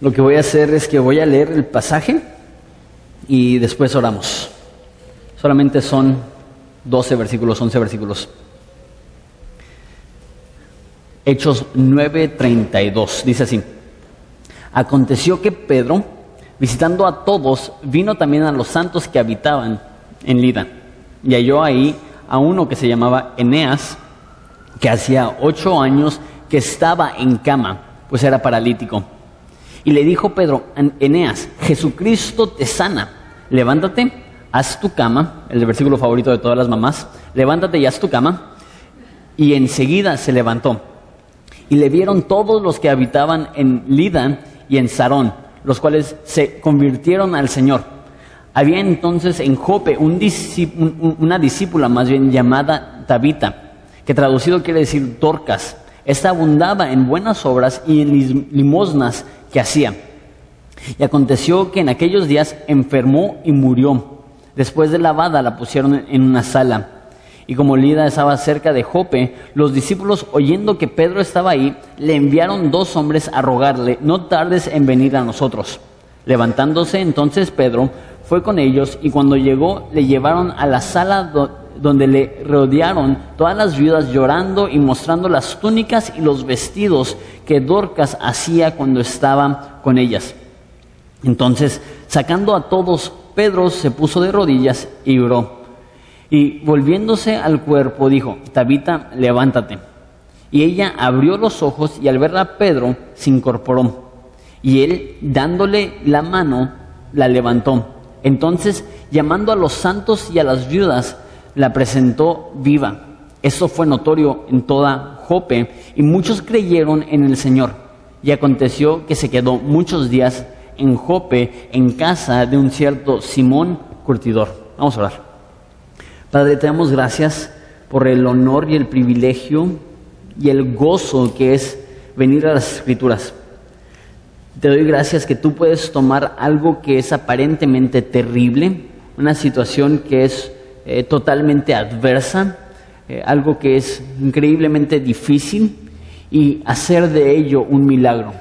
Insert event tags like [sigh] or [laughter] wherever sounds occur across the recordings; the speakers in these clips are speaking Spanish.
Lo que voy a hacer es que voy a leer el pasaje y después oramos. Solamente son 12 versículos, 11 versículos. Hechos 9:32, dice así. Aconteció que Pedro, visitando a todos, vino también a los santos que habitaban en Lida. Y halló ahí a uno que se llamaba Eneas, que hacía ocho años que estaba en cama, pues era paralítico. Y le dijo Pedro, Eneas, Jesucristo te sana, levántate, haz tu cama, el versículo favorito de todas las mamás, levántate y haz tu cama. Y enseguida se levantó. Y le vieron todos los que habitaban en Lida y en Sarón, los cuales se convirtieron al Señor. Había entonces en Jope una discípula más bien llamada Tabita, que traducido quiere decir Torcas. Esta abundaba en buenas obras y en limosnas que hacía. Y aconteció que en aquellos días enfermó y murió. Después de lavada la pusieron en una sala. Y como Lida estaba cerca de Jope, los discípulos, oyendo que Pedro estaba ahí, le enviaron dos hombres a rogarle, no tardes en venir a nosotros. Levantándose entonces Pedro, fue con ellos y cuando llegó le llevaron a la sala donde le rodearon todas las viudas llorando y mostrando las túnicas y los vestidos que Dorcas hacía cuando estaba con ellas. Entonces, sacando a todos, Pedro se puso de rodillas y oró. Y volviéndose al cuerpo dijo, Tabita, levántate. Y ella abrió los ojos y al verla a Pedro se incorporó. Y él, dándole la mano, la levantó. Entonces, llamando a los santos y a las viudas, la presentó viva. Eso fue notorio en toda Jope y muchos creyeron en el Señor. Y aconteció que se quedó muchos días en Jope, en casa de un cierto Simón Curtidor. Vamos a orar. Padre, te damos gracias por el honor y el privilegio y el gozo que es venir a las Escrituras. Te doy gracias que tú puedes tomar algo que es aparentemente terrible, una situación que es eh, totalmente adversa, eh, algo que es increíblemente difícil y hacer de ello un milagro.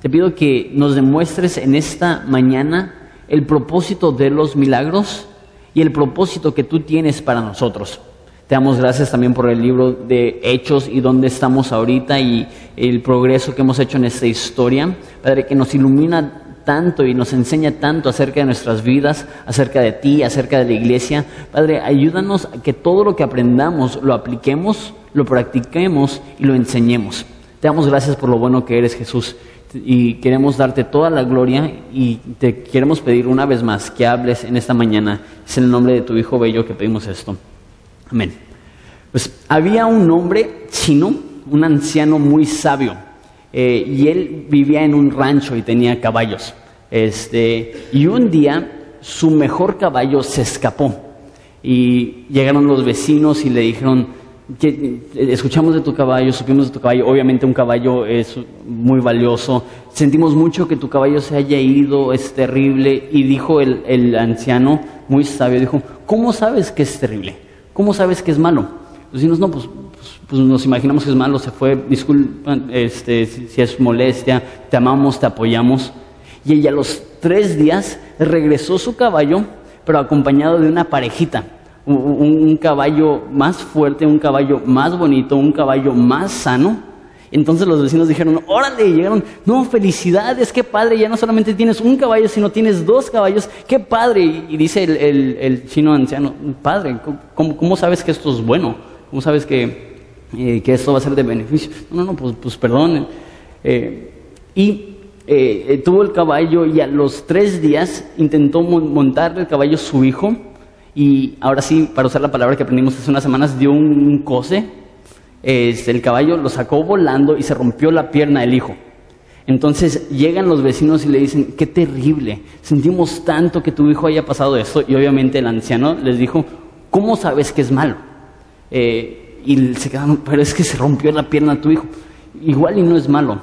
Te pido que nos demuestres en esta mañana el propósito de los milagros y el propósito que tú tienes para nosotros. Te damos gracias también por el libro de Hechos y dónde estamos ahorita y el progreso que hemos hecho en esta historia. Padre, que nos ilumina tanto y nos enseña tanto acerca de nuestras vidas, acerca de ti, acerca de la iglesia. Padre, ayúdanos a que todo lo que aprendamos lo apliquemos, lo practiquemos y lo enseñemos. Te damos gracias por lo bueno que eres Jesús y queremos darte toda la gloria y te queremos pedir una vez más que hables en esta mañana. Es en el nombre de tu Hijo Bello que pedimos esto. Amén. Pues había un hombre chino, un anciano muy sabio, eh, y él vivía en un rancho y tenía caballos. Este, y un día su mejor caballo se escapó y llegaron los vecinos y le dijeron, escuchamos de tu caballo, supimos de tu caballo, obviamente un caballo es muy valioso, sentimos mucho que tu caballo se haya ido, es terrible, y dijo el, el anciano, muy sabio, dijo, ¿cómo sabes que es terrible? ¿Cómo sabes que es malo? Los vecinos, no, pues, pues, pues, nos imaginamos que es malo, se fue, disculpa este, si, es molestia, te amamos, te apoyamos. Y ella a los tres días regresó su caballo, pero acompañado de una parejita. un, caballo más fuerte, un caballo más bonito, un caballo más sano. Entonces los vecinos dijeron, órale, llegaron, no, felicidades, qué padre, ya no solamente tienes un caballo, sino tienes dos caballos, qué padre. Y, dice el, chino anciano, padre, ¿cómo, sabes que esto es bueno? ¿Cómo sabes que, eh, que esto va a ser de beneficio? No, no, pues, pues perdón. Eh, y eh, tuvo el caballo y a los tres días intentó montar el caballo su hijo. Y ahora sí, para usar la palabra que aprendimos hace unas semanas, dio un coce el caballo lo sacó volando y se rompió la pierna del hijo. Entonces llegan los vecinos y le dicen, qué terrible, sentimos tanto que tu hijo haya pasado esto. Y obviamente el anciano les dijo, ¿cómo sabes que es malo? Eh, y se quedaron, pero es que se rompió la pierna de tu hijo. Igual y no es malo.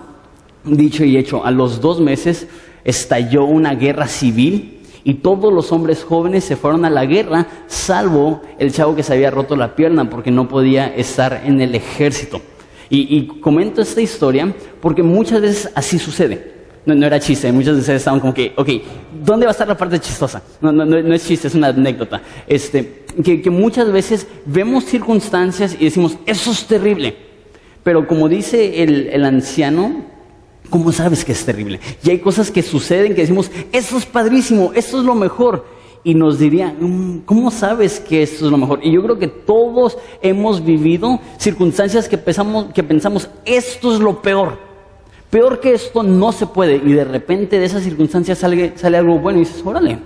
Dicho y hecho, a los dos meses estalló una guerra civil y todos los hombres jóvenes se fueron a la guerra, salvo el chavo que se había roto la pierna porque no podía estar en el ejército. Y, comento esta historia porque muchas veces así sucede. No, no era chiste, muchos de ustedes estaban como que, ok, ¿dónde va a estar la parte chistosa? No, no, no, no es chiste, es una anécdota. Este, que, muchas veces vemos circunstancias y decimos, eso es terrible. Pero como dice el, el anciano, ¿cómo sabes que es terrible? Y hay cosas que suceden que decimos, eso es padrísimo, eso es lo mejor. Y nos diría, "Mm, ¿cómo sabes que esto es lo mejor? Y yo creo que todos hemos vivido circunstancias que pensamos, que pensamos esto es lo peor. Peor que esto no se puede. Y de repente de esas circunstancias sale, sale algo bueno y dices, órale,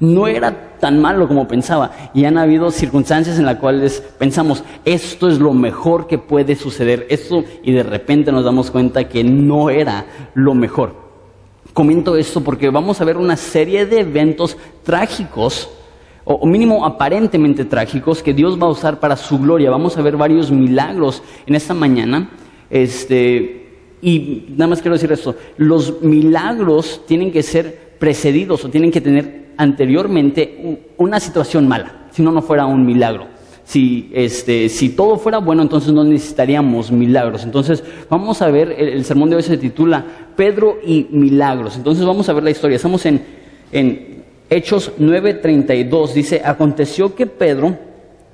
no era tan malo como pensaba. Y han habido circunstancias en las cuales pensamos, esto es lo mejor que puede suceder, esto, y de repente nos damos cuenta que no era lo mejor. Comento esto porque vamos a ver una serie de eventos trágicos, o, mínimo aparentemente trágicos, que Dios va a usar para su gloria. Vamos a ver varios milagros en esta mañana. Este, y nada más quiero decir esto, los milagros tienen que ser precedidos o tienen que tener anteriormente una situación mala, si no, no fuera un milagro. Si, este, si todo fuera bueno, entonces no necesitaríamos milagros. Entonces, vamos a ver, el, el sermón de hoy se titula Pedro y milagros. Entonces, vamos a ver la historia. Estamos en, en Hechos 9:32. Dice, aconteció que Pedro,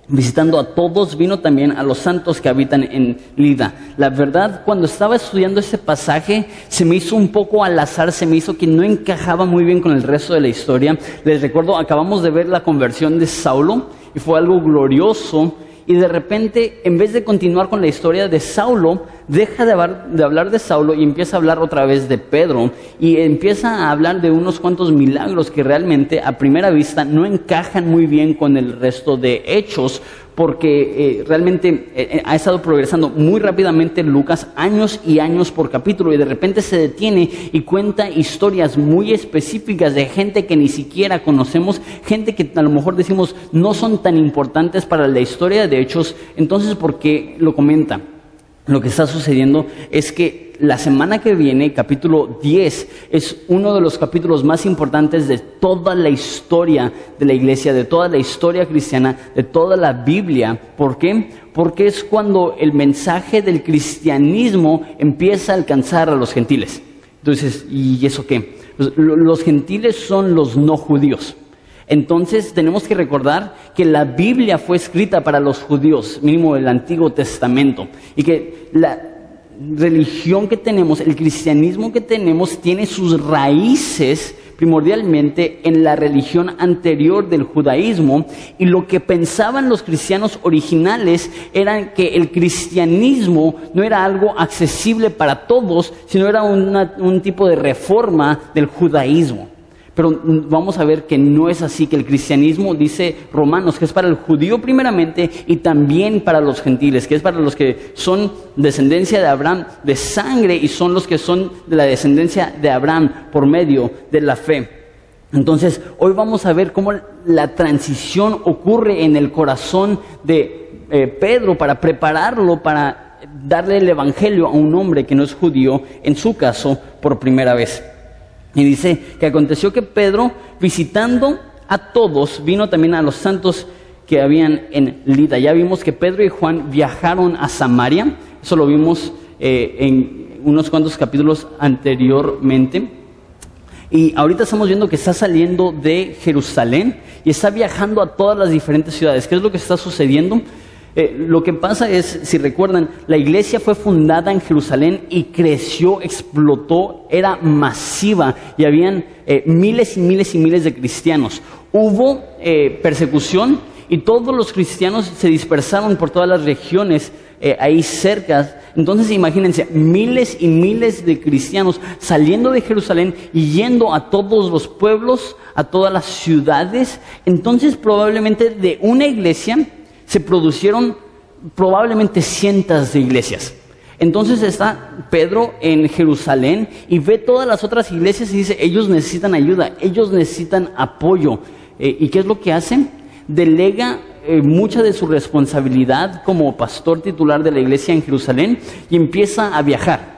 visitando a todos, vino también a los santos que habitan en Lida. La verdad, cuando estaba estudiando ese pasaje, se me hizo un poco al azar, se me hizo que no encajaba muy bien con el resto de la historia. Les recuerdo, acabamos de ver la conversión de Saulo y fue algo glorioso. Y de repente, en vez de continuar con la historia de Saulo, deja de hablar, de hablar de Saulo y empieza a hablar otra vez de Pedro y empieza a hablar de unos cuantos milagros que realmente a primera vista no encajan muy bien con el resto de hechos porque eh, realmente eh, eh, ha estado progresando muy rápidamente Lucas, años y años por capítulo, y de repente se detiene y cuenta historias muy específicas de gente que ni siquiera conocemos, gente que a lo mejor decimos no son tan importantes para la historia de hechos, entonces ¿por qué lo comenta? Lo que está sucediendo es que la semana que viene, capítulo 10, es uno de los capítulos más importantes de toda la historia de la iglesia, de toda la historia cristiana, de toda la Biblia. ¿Por qué? Porque es cuando el mensaje del cristianismo empieza a alcanzar a los gentiles. Entonces, ¿y eso qué? Lo- Los gentiles son los no judíos. Entonces tenemos que recordar que la Biblia fue escrita para los judíos, mínimo el Antiguo Testamento, y que la religión que tenemos, el cristianismo que tenemos, tiene sus raíces primordialmente en la religión anterior del judaísmo y lo que pensaban los cristianos originales era que el cristianismo no era algo accesible para todos, sino era un tipo de reforma del judaísmo. Pero vamos a ver que no es así, que el cristianismo dice Romanos, que es para el judío primeramente y también para los gentiles, que es para los que son descendencia de Abraham de sangre y son los que son de la descendencia de Abraham por medio de la fe. Entonces, hoy vamos a ver cómo la transición ocurre en el corazón de eh, Pedro para prepararlo para darle el evangelio a un hombre que no es judío, en su caso, por primera vez. Y dice que aconteció que Pedro, visitando a todos, vino también a los santos que habían en Lida. Ya vimos que Pedro y Juan viajaron a Samaria, eso lo vimos eh, en unos cuantos capítulos anteriormente. Y ahorita estamos viendo que está saliendo de Jerusalén y está viajando a todas las diferentes ciudades. ¿Qué es lo que está sucediendo? Eh, lo que pasa es, si recuerdan, la iglesia fue fundada en Jerusalén y creció, explotó, era masiva y habían eh, miles y miles y miles de cristianos. Hubo eh, persecución y todos los cristianos se dispersaron por todas las regiones eh, ahí cerca. Entonces imagínense, miles y miles de cristianos saliendo de Jerusalén y yendo a todos los pueblos, a todas las ciudades. Entonces probablemente de una iglesia se produjeron probablemente cientos de iglesias. Entonces está Pedro en Jerusalén y ve todas las otras iglesias y dice, ellos necesitan ayuda, ellos necesitan apoyo. Eh, ¿Y qué es lo que hacen? Delega eh, mucha de su responsabilidad como pastor titular de la iglesia en Jerusalén y empieza a viajar.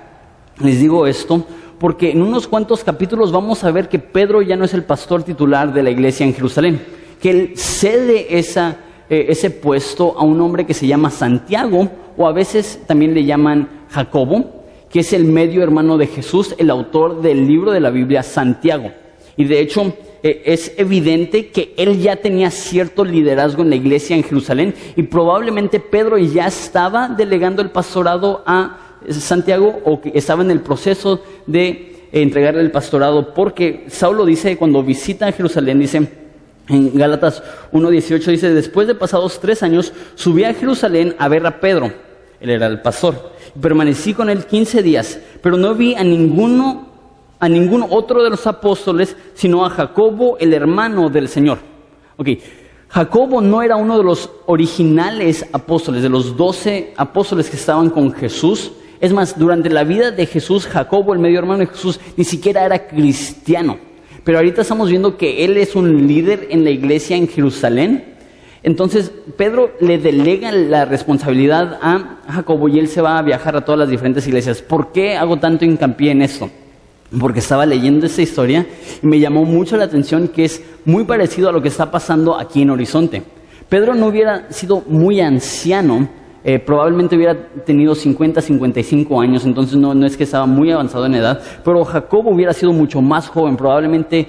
Les digo esto porque en unos cuantos capítulos vamos a ver que Pedro ya no es el pastor titular de la iglesia en Jerusalén, que él cede esa, eh, ese puesto a un hombre que se llama Santiago o a veces también le llaman Jacobo. que es el medio hermano de Jesús, el autor del libro de la Biblia, Santiago. Y de hecho eh, es evidente que él ya tenía cierto liderazgo en la iglesia en Jerusalén y probablemente Pedro ya estaba delegando el pastorado a Santiago o que estaba en el proceso de entregarle el pastorado porque Saulo dice cuando visita Jerusalén, dice en Gálatas 1.18, dice, después de pasados tres años subí a Jerusalén a ver a Pedro, él era el pastor, permanecí con él 15 días, pero no vi a ninguno a ningún otro de los apóstoles, sino a Jacobo, el hermano del Señor. Ok, Jacobo no era uno de los originales apóstoles, de los doce apóstoles que estaban con Jesús. Es más, durante la vida de Jesús, Jacobo, el medio hermano de Jesús, ni siquiera era cristiano. Pero ahorita estamos viendo que él es un líder en la iglesia en Jerusalén. Entonces, Pedro le delega la responsabilidad a Jacobo y él se va a viajar a todas las diferentes iglesias. ¿Por qué hago tanto hincapié en esto? porque estaba leyendo esa historia y me llamó mucho la atención que es muy parecido a lo que está pasando aquí en Horizonte. Pedro no hubiera sido muy anciano, eh, probablemente hubiera tenido 50, 55 años, entonces no, no, es que estaba muy avanzado en edad, pero Jacobo hubiera sido mucho más joven, probablemente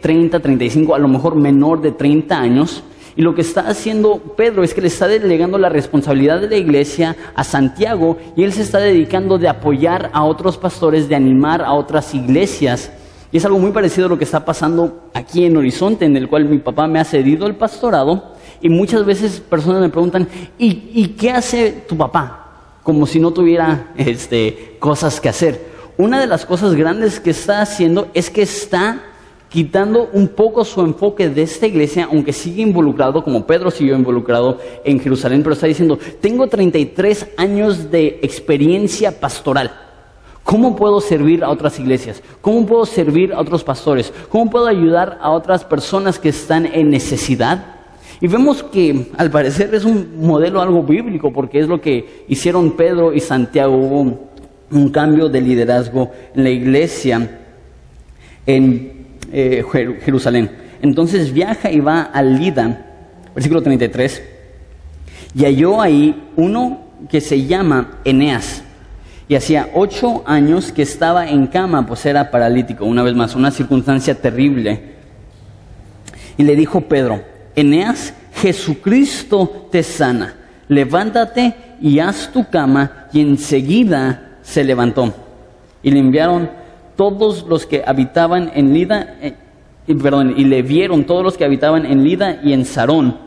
30, eh, 35, a lo mejor menor de 30 años. Y lo que está haciendo Pedro es que le está delegando la responsabilidad de la iglesia a Santiago y él se está dedicando de apoyar a otros pastores, de animar a otras iglesias. Y es algo muy parecido a lo que está pasando aquí en Horizonte, en el cual mi papá me ha cedido el pastorado y muchas veces personas me preguntan, ¿y, qué hace tu papá? Como si no tuviera este, cosas que hacer. Una de las cosas grandes que está haciendo es que está quitando un poco su enfoque de esta iglesia, aunque sigue involucrado, como Pedro siguió involucrado en Jerusalén, pero está diciendo, tengo 33 años de experiencia pastoral. ¿Cómo puedo servir a otras iglesias? ¿Cómo puedo servir a otros pastores? ¿Cómo puedo ayudar a otras personas que están en necesidad? Y vemos que al parecer es un modelo algo bíblico, porque es lo que hicieron Pedro y Santiago. Hubo un cambio de liderazgo en la iglesia en eh, Jerusalén. Entonces viaja y va a Lida, versículo 33, y halló ahí uno que se llama Eneas. Y hacía ocho años que estaba en cama, pues era paralítico, una vez más, una circunstancia terrible. Y le dijo Pedro, Eneas, Jesucristo te sana, levántate y haz tu cama, y enseguida se levantó. Y le enviaron todos los que habitaban en Lida, eh, perdón, y le vieron todos los que habitaban en Lida y en Sarón,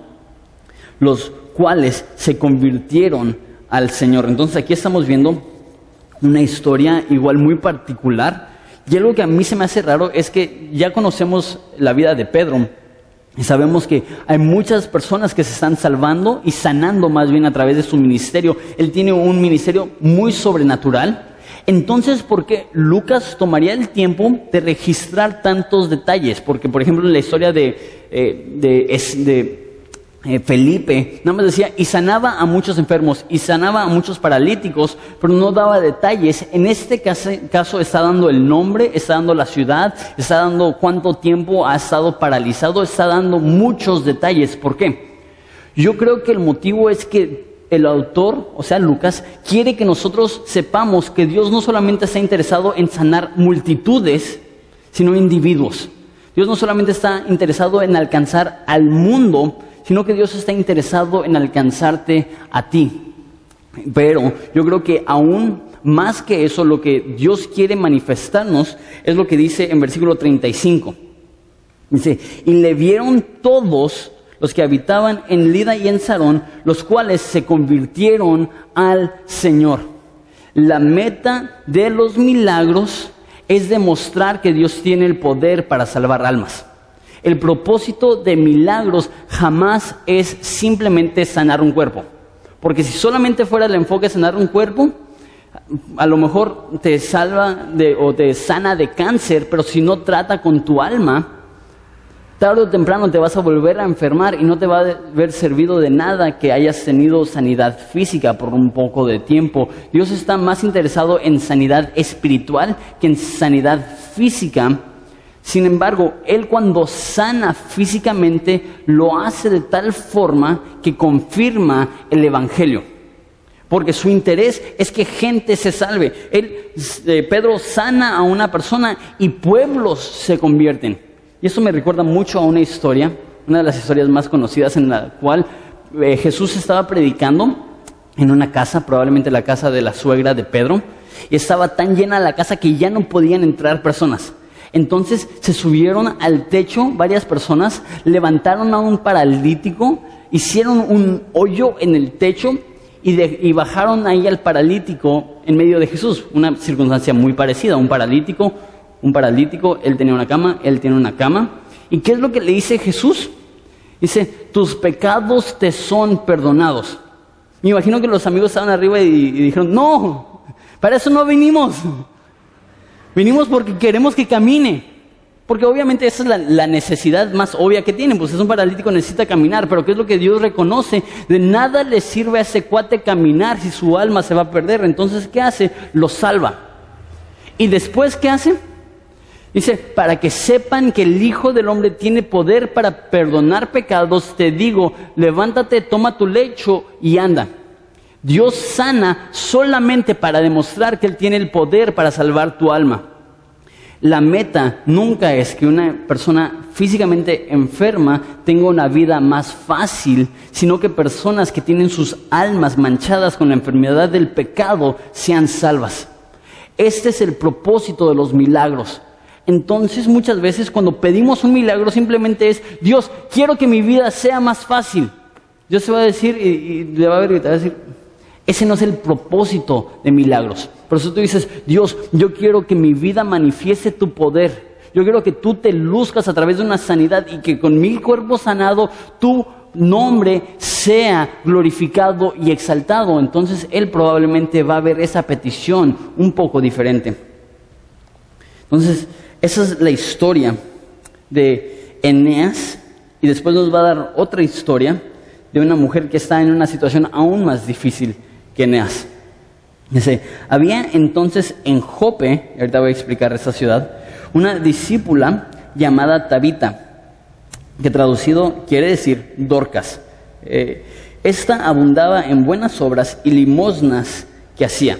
los cuales se convirtieron al Señor. Entonces aquí estamos viendo una historia igual muy particular. Y algo que a mí se me hace raro es que ya conocemos la vida de Pedro y sabemos que hay muchas personas que se están salvando y sanando más bien a través de su ministerio. Él tiene un ministerio muy sobrenatural entonces, ¿por qué Lucas tomaría el tiempo de registrar tantos detalles? Porque, por ejemplo, en la historia de, eh, eh, Felipe, nada más decía, y sanaba a muchos enfermos, y sanaba a muchos paralíticos, pero no daba detalles. En este caso, caso está dando el nombre, está dando la ciudad, está dando cuánto tiempo ha estado paralizado, está dando muchos detalles. ¿Por qué? Yo creo que el motivo es que el autor, o sea, Lucas, quiere que nosotros sepamos que Dios no solamente está interesado en sanar multitudes, sino individuos. Dios no solamente está interesado en alcanzar al mundo, sino que Dios está interesado en alcanzarte a ti. Pero yo creo que aún más que eso, lo que Dios quiere manifestarnos es lo que dice en versículo 35. Dice, y le vieron todos los que habitaban en Lida y en Sarón, los cuales se convirtieron al Señor. La meta de los milagros es demostrar que Dios tiene el poder para salvar almas. El propósito de milagros jamás es simplemente sanar un cuerpo. Porque si solamente fuera el enfoque sanar un cuerpo, a lo mejor te salva de, o te sana de cáncer, pero si no trata con tu alma, tarde o temprano te vas a volver a enfermar y no te va a haber servido de nada que hayas tenido sanidad física por un poco de tiempo. Dios está más interesado en sanidad espiritual que en sanidad física. Sin embargo, Él cuando sana físicamente lo hace de tal forma que confirma el Evangelio. porque su interés es que gente se salve. Él, eh, Pedro sana a una persona y pueblos se convierten. Y eso me recuerda mucho a una historia, una de las historias más conocidas en la cual eh, Jesús estaba predicando en una casa, probablemente la casa de la suegra de Pedro, y estaba tan llena la casa que ya no podían entrar personas. Entonces se subieron al techo varias personas, levantaron a un paralítico, hicieron un hoyo en el techo y, bajaron ahí al paralítico en medio de Jesús. Una circunstancia muy parecida, un paralítico, un paralítico, él tenía una cama, él tiene una cama. ¿Y qué es lo que le dice Jesús? Dice, tus pecados te son perdonados. Me imagino que los amigos estaban arriba y dijeron, no, para eso no vinimos. Vinimos porque queremos que camine. Porque obviamente esa es la, necesidad más obvia que tienen, pues es un paralítico, necesita caminar, pero ¿qué es lo que Dios reconoce? De nada le sirve a ese cuate caminar si su alma se va a perder. Entonces, ¿qué hace? Lo salva. ¿Y después qué hace? Dice, para que sepan que el Hijo del Hombre tiene poder para perdonar pecados, te digo, levántate, toma tu lecho y anda. Dios sana solamente para demostrar que Él tiene el poder para salvar tu alma. La meta nunca es que una persona físicamente enferma tenga una vida más fácil, sino que personas que tienen sus almas manchadas con la enfermedad del pecado sean salvas. Este es el propósito de los milagros. Entonces muchas veces cuando pedimos un milagro simplemente es, Dios, quiero que mi vida sea más fácil. Dios se va a decir y, le va a ver y te va a decir, ese no es el propósito de milagros. Por eso tú dices, Dios, yo quiero que mi vida manifieste tu poder. Yo quiero que tú te luzcas a través de una sanidad y que con mi cuerpo sanado tu nombre sea glorificado y exaltado. Entonces Él probablemente va a ver esa petición un poco diferente. Entonces, esa es la historia de Eneas y después nos va a dar otra historia de una mujer que está en una situación aún más difícil que. Dice, había entonces en Jope, ahorita voy a explicar esa ciudad, una discípula llamada Tabita, que traducido quiere decir Dorcas. Eh, esta abundaba en buenas obras y limosnas que hacía.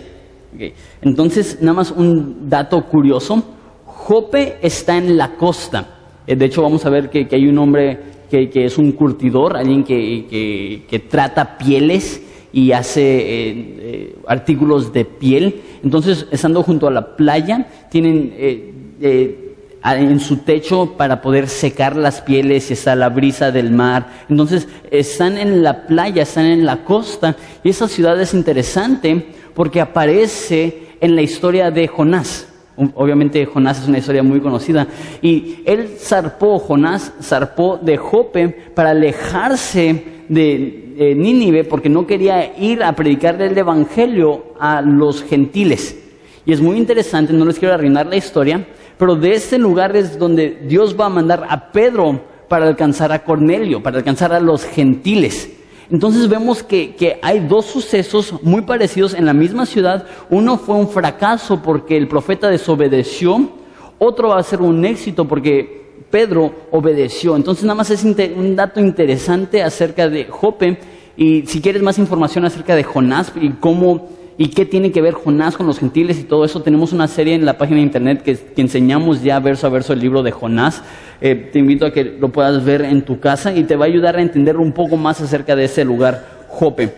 Entonces, nada más un dato curioso, Jope está en la costa. Eh, de hecho, vamos a ver que, hay un hombre que, es un curtidor, alguien que, que trata pieles y hace eh, eh, artículos de piel. Entonces, estando junto a la playa, tienen eh, en su techo para poder secar las pieles y está la brisa del mar. Entonces, están en la playa, están en la costa y esa ciudad es interesante porque aparece en la historia de Jonás. Obviamente Jonás es una historia muy conocida. Y él zarpó, Jonás zarpó de Jope para alejarse de Nínive porque no quería ir a predicar el Evangelio a los gentiles. Y es muy interesante, no les quiero arruinar la historia, pero de este lugar es donde Dios va a mandar a Pedro para alcanzar a Cornelio, para alcanzar a los gentiles. Entonces vemos que, hay dos sucesos muy parecidos en la misma ciudad. Uno fue un fracaso porque el profeta desobedeció, otro va a ser un éxito porque Pedro obedeció. Entonces nada más es un dato interesante acerca de Jope y si quieres más información acerca de Jonás y cómo y qué tiene que ver Jonás con los gentiles y todo eso. Tenemos una serie en la página de internet que, enseñamos ya verso a verso el libro de Jonás. Eh, te invito a que lo puedas ver en tu casa y te va a ayudar a entender un poco más acerca de ese lugar, Jope.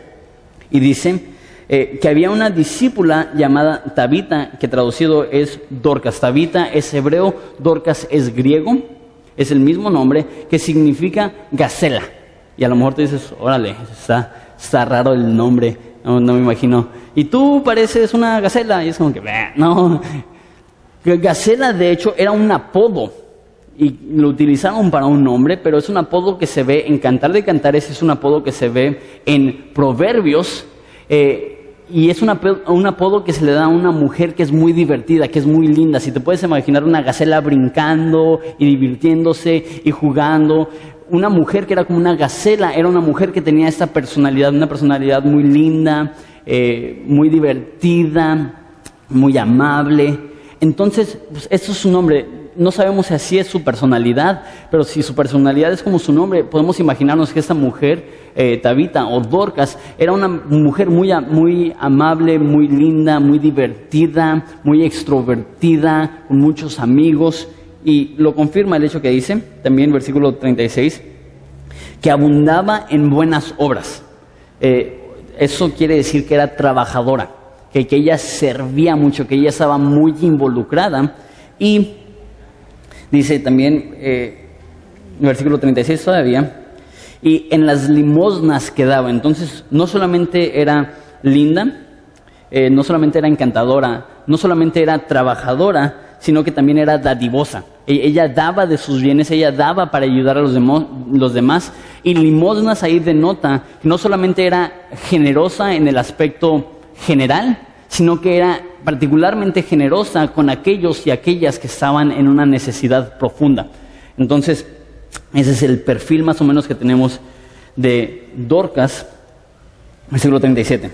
Y dice eh, que había una discípula llamada Tabita, que traducido es Dorcas. Tabita es hebreo, Dorcas es griego, es el mismo nombre que significa gacela. Y a lo mejor te dices, órale, está, está raro el nombre no, me imagino. Y tú pareces una gacela. Y es como que, no. Gacela, de hecho, era un apodo. Y lo utilizaron para un nombre, pero es un apodo que se ve en Cantar de Cantares, es un apodo que se ve en Proverbios. Eh, y es un apodo que se le da a una mujer que es muy divertida, que es muy linda. Si te puedes imaginar una gacela brincando y divirtiéndose y jugando, una mujer que era como una gacela, era una mujer que tenía esta personalidad, una personalidad muy linda, eh, muy divertida, muy amable. Entonces, pues, eso es su nombre. No sabemos si así es su personalidad, pero si su personalidad es como su nombre, podemos imaginarnos que esta mujer, eh, Tabita o Dorcas, era una mujer muy, muy amable, muy linda, muy divertida, muy extrovertida, con muchos amigos. Y lo confirma el hecho que dice, también versículo 36, que abundaba en buenas obras. Eh, eso quiere decir que era trabajadora, que, que ella servía mucho, que ella estaba muy involucrada. Y dice también, eh, versículo 36 todavía, y en las limosnas que daba. Entonces, no solamente era linda, eh, no solamente era encantadora, no solamente era trabajadora, sino que también era dadivosa. E-, ella daba de sus bienes, ella daba para ayudar a los, los demás. Y limosnas ahí denota que no solamente era generosa en el aspecto general, sino que era particularmente generosa con aquellos y aquellas que estaban en una necesidad profunda. Entonces, ese es el perfil más o menos que tenemos de Dorcas, versículo 37.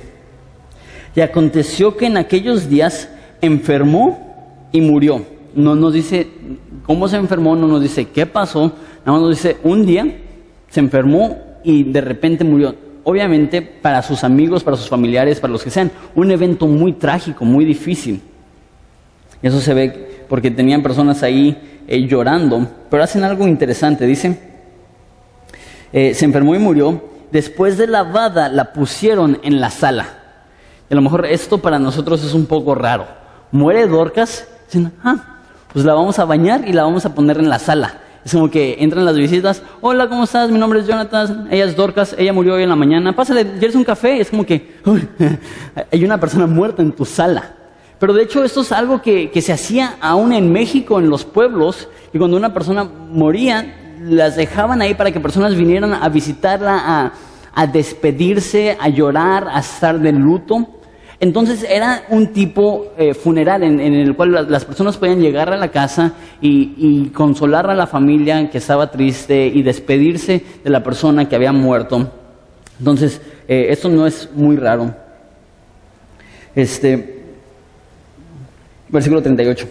Y aconteció que en aquellos días enfermó y murió. No nos dice cómo se enfermó, no nos dice qué pasó, nada más nos dice un día se enfermó y de repente murió. Obviamente para sus amigos, para sus familiares, para los que sean, un evento muy trágico, muy difícil. Eso se ve porque tenían personas ahí eh, llorando, pero hacen algo interesante, dice, eh, se enfermó y murió, después de lavada la pusieron en la sala. a lo mejor esto para nosotros es un poco raro. Muere Dorcas Dicen, ah, pues la vamos a bañar y la vamos a poner en la sala. Es como que entran las visitas, hola, ¿cómo estás? Mi nombre es Jonathan, ella es Dorcas, ella murió hoy en la mañana, pásale, ¿quieres un café? Es como que [laughs] hay una persona muerta en tu sala. Pero de hecho esto es algo que, se hacía aún en México, en los pueblos, y cuando una persona moría, las dejaban ahí para que personas vinieran a visitarla, a, a despedirse, a llorar, a estar de luto. Entonces era un tipo eh, funeral en, el cual las, personas podían llegar a la casa y, consolar a la familia que estaba triste y despedirse de la persona que había muerto. Entonces, eh, esto no es muy raro. Este, versículo 38.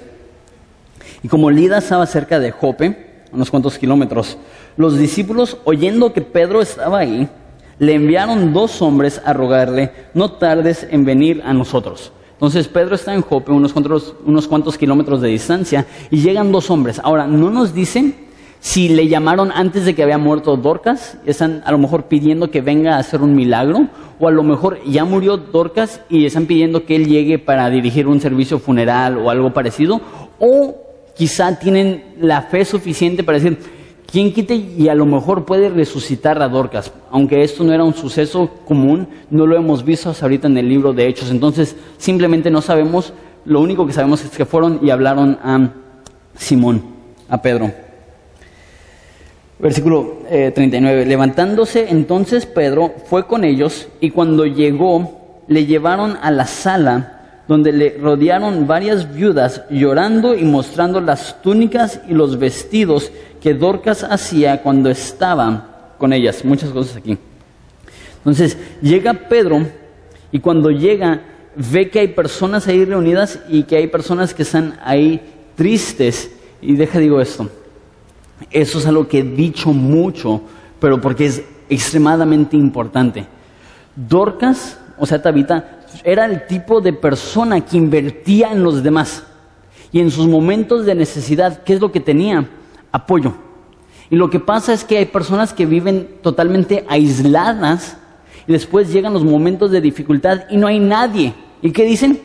Y como Lida estaba cerca de Jope, unos cuantos kilómetros, los discípulos, oyendo que Pedro estaba ahí, le enviaron dos hombres a rogarle, no tardes en venir a nosotros. Entonces Pedro está en Jope, unos cuantos, unos cuantos kilómetros de distancia, y llegan dos hombres. Ahora, no nos dicen si le llamaron antes de que había muerto Dorcas, están a lo mejor pidiendo que venga a hacer un milagro, o a lo mejor ya murió Dorcas y están pidiendo que él llegue para dirigir un servicio funeral o algo parecido, o quizá tienen la fe suficiente para decir, ¿Quién quite y a lo mejor puede resucitar a Dorcas? Aunque esto no era un suceso común, no lo hemos visto hasta ahorita en el libro de Hechos. Entonces, simplemente no sabemos. Lo único que sabemos es que fueron y hablaron a Simón, a Pedro. Versículo 39. Eh, Levantándose entonces Pedro fue con ellos y cuando llegó le llevaron a la sala donde le rodearon varias viudas llorando y mostrando las túnicas y los vestidos que Dorcas hacía cuando estaba con ellas. Muchas cosas aquí. Entonces llega Pedro y cuando llega ve que hay personas ahí reunidas y que hay personas que están ahí tristes. Y deja digo esto. Eso es algo que he dicho mucho, pero porque es extremadamente importante. Dorcas, o sea, Tabita, era el tipo de persona que invertía en los demás. Y en sus momentos de necesidad, ¿qué es lo que tenía? apoyo. Y lo que pasa es que hay personas que viven totalmente aisladas y después llegan los momentos de dificultad y no hay nadie. ¿Y qué dicen?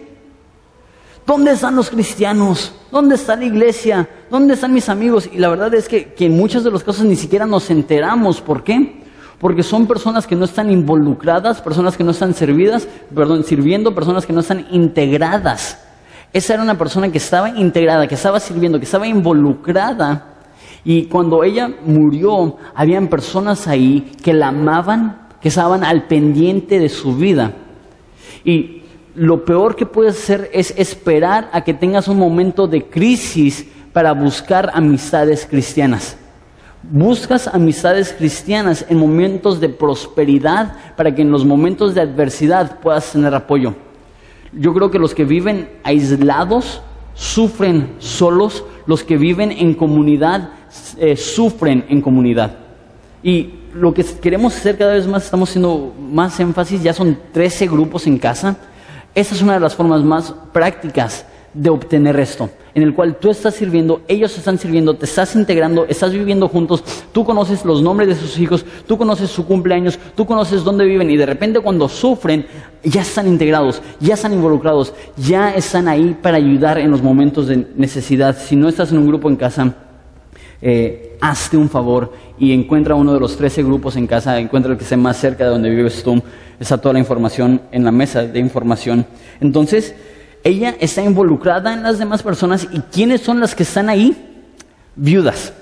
¿Dónde están los cristianos? ¿Dónde está la iglesia? ¿Dónde están mis amigos? Y la verdad es que, en muchos de los casos ni siquiera nos enteramos. ¿Por qué? Porque son personas que no están involucradas, personas que no están servidas, perdón, sirviendo, personas que no están integradas. Esa era una persona que estaba integrada, que estaba sirviendo, que estaba involucrada y cuando ella murió, habían personas ahí que la amaban, que estaban al pendiente de su vida. Y lo peor que puedes hacer es esperar a que tengas un momento de crisis para buscar amistades cristianas. Buscas amistades cristianas en momentos de prosperidad para que en los momentos de adversidad puedas tener apoyo. Yo creo que los que viven aislados sufren solos, los que viven en comunidad eh, sufren en comunidad. Y lo que queremos hacer cada vez más, estamos haciendo más énfasis, ya son 13 grupos en casa. Esa es una de las formas más prácticas de obtener esto, en el cual tú estás sirviendo, ellos están sirviendo, te estás integrando, estás viviendo juntos, tú conoces los nombres de sus hijos, tú conoces su cumpleaños, tú conoces dónde viven y de repente cuando sufren ya están integrados, ya están involucrados, ya están ahí para ayudar en los momentos de necesidad. Si no estás en un grupo en casa, eh, hazte un favor y encuentra uno de los 13 grupos en casa, encuentra el que esté más cerca de donde vives tú, está toda la información en la mesa de información. Entonces, ella está involucrada en las demás personas y ¿quiénes son las que están ahí? Viudas.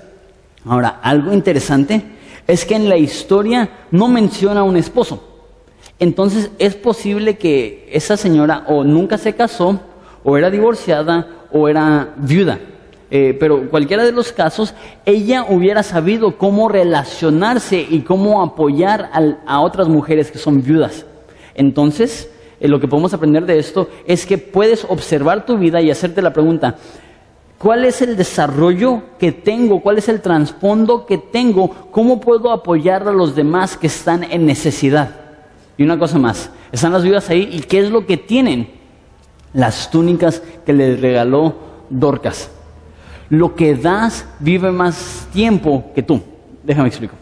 Ahora, algo interesante es que en la historia no menciona a un esposo. Entonces es posible que esa señora o nunca se casó, o era divorciada, o era viuda. Eh, pero cualquiera de los casos, ella hubiera sabido cómo relacionarse y cómo apoyar a otras mujeres que son viudas. Entonces, eh, lo que podemos aprender de esto es que puedes observar tu vida y hacerte la pregunta, ¿cuál es el desarrollo que tengo? ¿Cuál es el trasfondo que tengo? ¿Cómo puedo apoyar a los demás que están en necesidad? Y una cosa más, están las viudas ahí y ¿qué es lo que tienen? Las túnicas que les regaló Dorcas. Lo que das vive más tiempo que tú. Déjame explicar.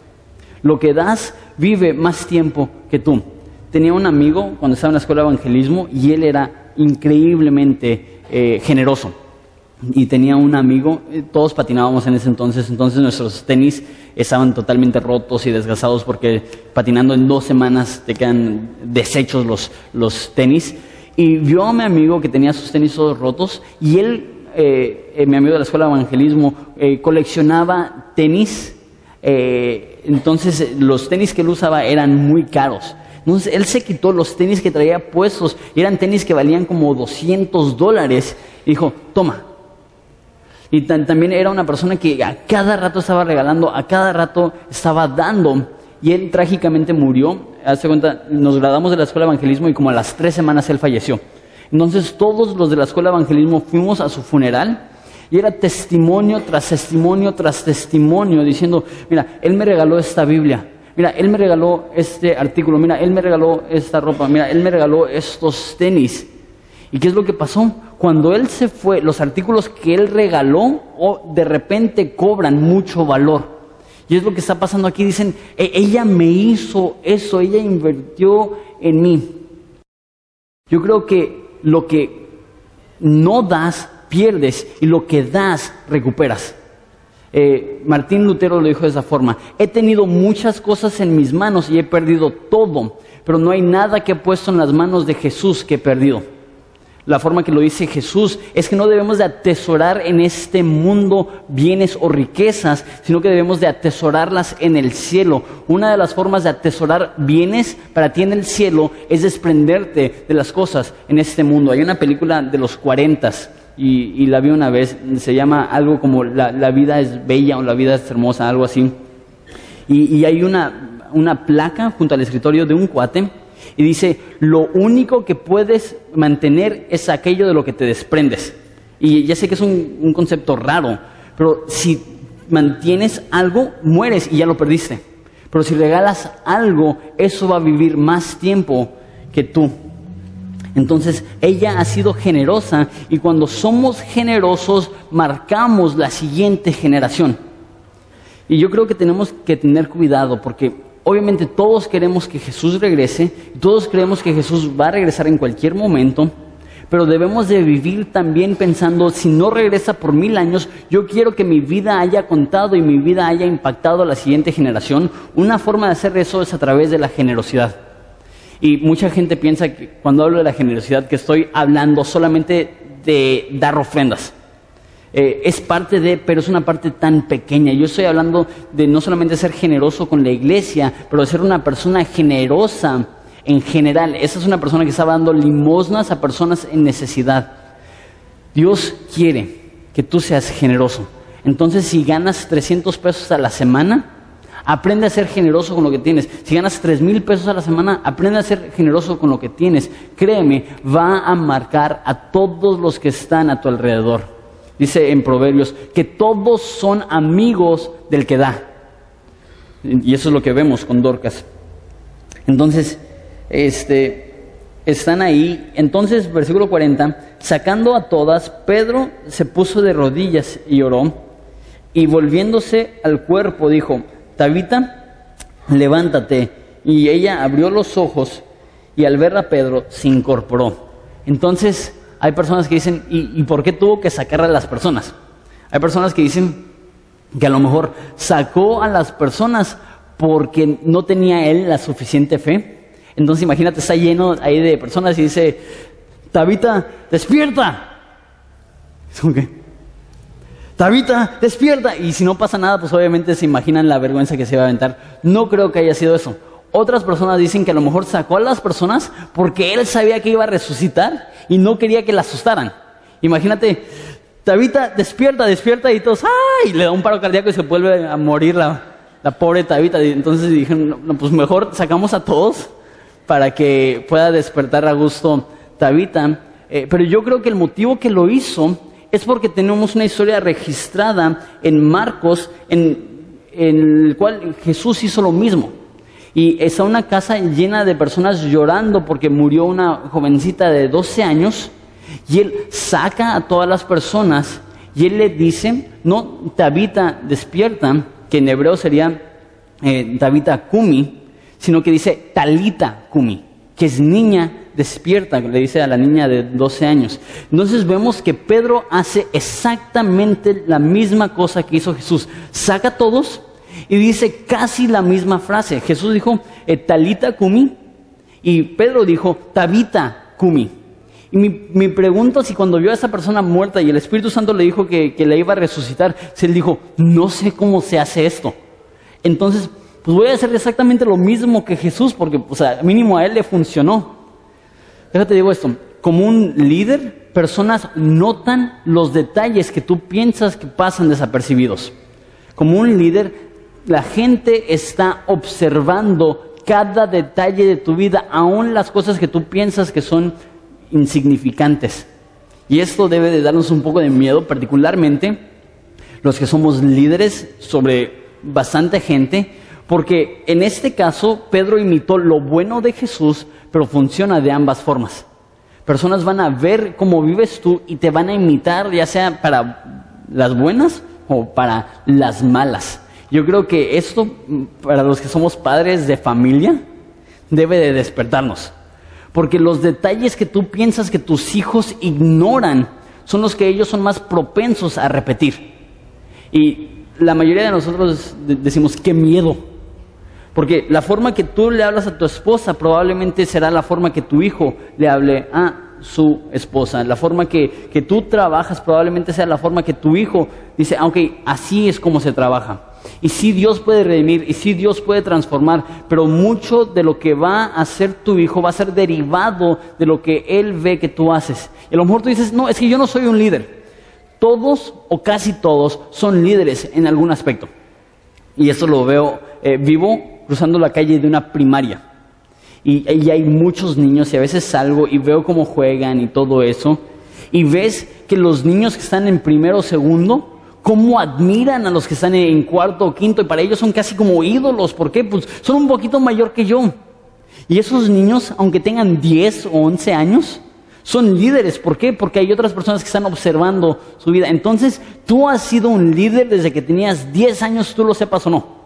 Lo que das vive más tiempo que tú tenía un amigo cuando estaba en la escuela de evangelismo y él era increíblemente eh, generoso. Y tenía un amigo, eh, todos patinábamos en ese entonces, entonces nuestros tenis estaban totalmente rotos y desgastados porque patinando en dos semanas te quedan deshechos los, los tenis. Y vio a mi amigo que tenía sus tenis todos rotos y él, eh, mi amigo de la escuela de evangelismo, coleccionaba tenis. entonces los tenis que él usaba eran muy caros. Entonces él se quitó los tenis que traía puestos, y eran tenis que valían como 200 dólares, y dijo, toma. Y también era una persona que a cada rato estaba regalando, a cada rato estaba dando, y él trágicamente murió. Hace cuenta, nos graduamos de la escuela de evangelismo y como a las tres semanas él falleció. Entonces todos los de la escuela de evangelismo fuimos a su funeral y era testimonio tras testimonio tras testimonio diciendo, mira, él me regaló esta Biblia, mira, él me regaló este artículo, mira, él me regaló esta ropa, mira, él me regaló estos tenis. ¿Y qué es lo que pasó? Cuando él se fue, los artículos que él regaló de repente cobran mucho valor. Y es lo que está pasando aquí. Dicen, e, ella me hizo eso, ella invirtió en mí. Yo creo que lo que no das, pierdes, y lo que das, recuperas. Eh, Martín Lutero lo dijo de esa forma, he tenido muchas cosas en mis manos y he perdido todo, pero no hay nada que he puesto en las manos de Jesús que he perdido. La forma que lo dice Jesús es que no debemos de atesorar en este mundo bienes o riquezas, sino que debemos de atesorarlas en el cielo. Una de las formas de atesorar bienes para ti en el cielo es desprenderte de las cosas en este mundo. Hay una película de los cuarentas y, la vi una vez, se llama algo como la, vida es bella o la vida es hermosa, algo así. Y, hay una, una placa junto al escritorio de un cuate y dice, lo único que puedes mantener es aquello de lo que te desprendes. Y ya sé que es un, un concepto raro, pero si mantienes algo, mueres y ya lo perdiste. Pero si regalas algo, eso va a vivir más tiempo que tú. Entonces ella ha sido generosa y cuando somos generosos marcamos la siguiente generación. Y yo creo que tenemos que tener cuidado porque obviamente todos queremos que Jesús regrese, todos creemos que Jesús va a regresar en cualquier momento, pero debemos de vivir también pensando, si no regresa por mil años, yo quiero que mi vida haya contado y mi vida haya impactado a la siguiente generación. Una forma de hacer eso es a través de la generosidad. Y mucha gente piensa que cuando hablo de la generosidad que estoy hablando solamente de dar ofrendas. Eh, es parte de, pero es una parte tan pequeña. Yo estoy hablando de no solamente ser generoso con la iglesia, pero de ser una persona generosa en general. Esa es una persona que está dando limosnas a personas en necesidad. Dios quiere que tú seas generoso. Entonces, si ganas 300 pesos a la semana, Aprende a ser generoso con lo que tienes. Si ganas tres mil pesos a la semana, aprende a ser generoso con lo que tienes. Créeme, va a marcar a todos los que están a tu alrededor. Dice en Proverbios que todos son amigos del que da. Y eso es lo que vemos con Dorcas. Entonces, este, están ahí. Entonces, versículo 40, sacando a todas, Pedro se puso de rodillas y oró, y volviéndose al cuerpo dijo, Tabita, levántate. Y ella abrió los ojos y al ver a Pedro se incorporó. Entonces, hay personas que dicen, ¿y, ¿y por qué tuvo que sacar a las personas? Hay personas que dicen que a lo mejor sacó a las personas porque no tenía él la suficiente fe entonces imagínate, está lleno ahí de personas y dice, Tabita, despierta. [laughs] ¿Qué? Tabita, despierta. Y si no pasa nada, pues obviamente se imaginan la vergüenza que se va a aventar. No creo que haya sido eso. Otras personas dicen que a lo mejor sacó a las personas porque él sabía que iba a resucitar y no quería que la asustaran. Imagínate, Tabita, despierta, despierta y todos, ¡ay! Le da un paro cardíaco y se vuelve a morir la, pobre Tabita. entonces dijeron, no, pues mejor sacamos a todos para que pueda despertar a gusto Tabita. Eh, pero yo creo que el motivo que lo hizo es porque tenemos una historia registrada en Marcos en, en el cual Jesús hizo lo mismo. Y está una casa llena de personas llorando porque murió una jovencita de 12 años. Y él saca a todas las personas y él le dice, no, Tabita despierta, que en hebreo sería eh, Tabita Kumi, sino que dice Talita Kumi, que es niña despierta, le dice a la niña de 12 años. Entonces vemos que Pedro hace exactamente la misma cosa que hizo Jesús. Saca a todos y dice casi la misma frase. Jesús dijo eh, Talita Kumi y Pedro dijo Tabita Kumi. Y mi, pregunta si cuando vio a esa persona muerta y el Espíritu Santo le dijo que, que la iba a resucitar, se él dijo, no sé cómo se hace esto. Entonces pues voy a hacer exactamente lo mismo que Jesús, porque o sea, mínimo a él le funcionó. Déjate digo esto, como un líder, personas notan los detalles que tú piensas que pasan desapercibidos. Como un líder, la gente está observando cada detalle de tu vida, aun las cosas que tú piensas que son insignificantes. Y esto debe de darnos un poco de miedo, particularmente los que somos líderes sobre bastante gente, porque en este caso Pedro imitó lo bueno de Jesús, pero funciona de ambas formas. Personas van a ver cómo vives tú y te van a imitar, ya sea para las buenas o para las malas. Yo creo que esto, para los que somos padres de familia, debe de despertarnos. Porque los detalles que tú piensas que tus hijos ignoran son los que ellos son más propensos a repetir. Y la mayoría de nosotros decimos, qué miedo porque la forma que tú le hablas a tu esposa probablemente será la forma que tu hijo le hable a su esposa. La forma que, que tú trabajas probablemente sea la forma que tu hijo dice, aunque así es como se trabaja. Y sí Dios puede redimir, y sí Dios puede transformar, pero mucho de lo que va a hacer tu hijo va a ser derivado de lo que él ve que tú haces. Y a lo mejor tú dices, no, es que yo no soy un líder. Todos o casi todos son líderes en algún aspecto. Y eso lo veo eh, vivo cruzando la calle de una primaria. Y, hay muchos niños y a veces salgo y veo cómo juegan y todo eso. Y ves que los niños que están en primero o segundo, cómo admiran a los que están en cuarto o quinto y para ellos son casi como ídolos. ¿Por qué? Pues son un poquito mayor que yo. Y esos niños, aunque tengan 10 o 11 años, son líderes. ¿Por qué? Porque hay otras personas que están observando su vida. Entonces, tú has sido un líder desde que tenías 10 años, tú lo sepas o no.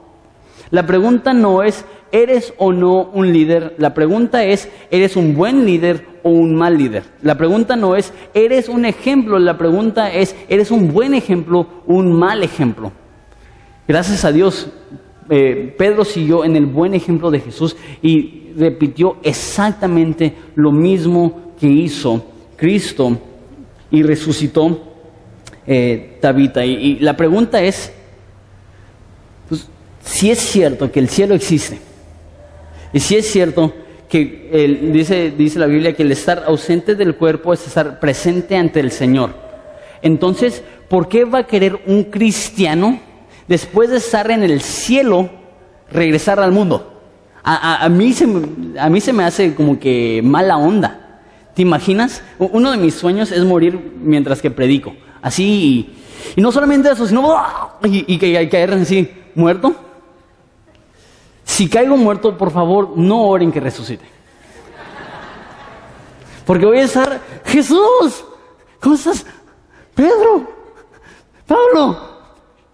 La pregunta no es, ¿eres o no un líder? La pregunta es, ¿eres un buen líder o un mal líder? La pregunta no es, ¿eres un ejemplo? La pregunta es, ¿eres un buen ejemplo o un mal ejemplo? Gracias a Dios, eh, Pedro siguió en el buen ejemplo de Jesús y repitió exactamente lo mismo que hizo Cristo y resucitó eh, Tabita. y la pregunta es, si es cierto que el cielo existe, y si es cierto que dice, dice la Biblia que el estar ausente del cuerpo es estar presente ante el Señor, entonces, ¿por qué va a querer un cristiano, después de estar en el cielo, regresar al mundo. A, mí se, a mí se me hace como que mala onda. ¿Te imaginas? Uno de mis sueños es morir mientras que predico. Así, y, no solamente eso, sino y, y caer así, muerto. Si caigo muerto, por favor, no oren que resucite. Porque voy a estar, Jesús, ¿cómo estás? Pedro, Pablo,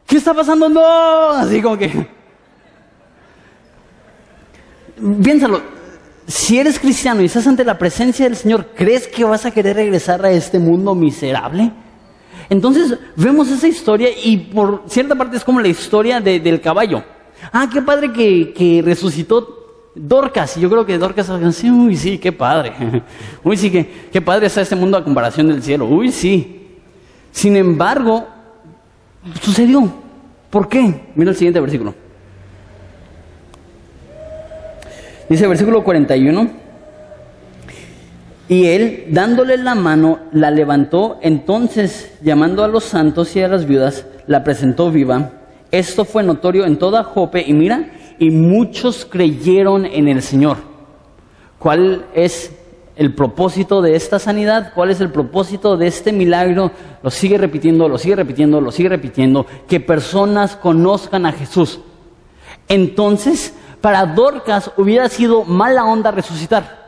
¿qué está pasando? No, así como que... Piénsalo, si eres cristiano y estás ante la presencia del Señor, ¿crees que vas a querer regresar a este mundo miserable? Entonces vemos esa historia y por cierta parte es como la historia del caballo. Ah, qué padre que, resucitó Dorcas. Yo creo que Dorcas, sí, uy, sí, qué padre. [laughs] Uy, sí, qué, qué padre está este mundo a comparación del cielo. Uy, sí. Sin embargo, sucedió. ¿Por qué? Mira el siguiente versículo. Dice versículo 41. Y él, dándole la mano, la levantó, entonces, llamando a los santos y a las viudas, la presentó viva. Esto fue notorio en toda Jope, y mira, y muchos creyeron en el Señor. ¿Cuál es el propósito de esta sanidad? ¿Cuál es el propósito de este milagro? Lo sigue repitiendo, lo sigue repitiendo, lo sigue repitiendo, que personas conozcan a Jesús. Entonces, para Dorcas hubiera sido mala onda resucitar.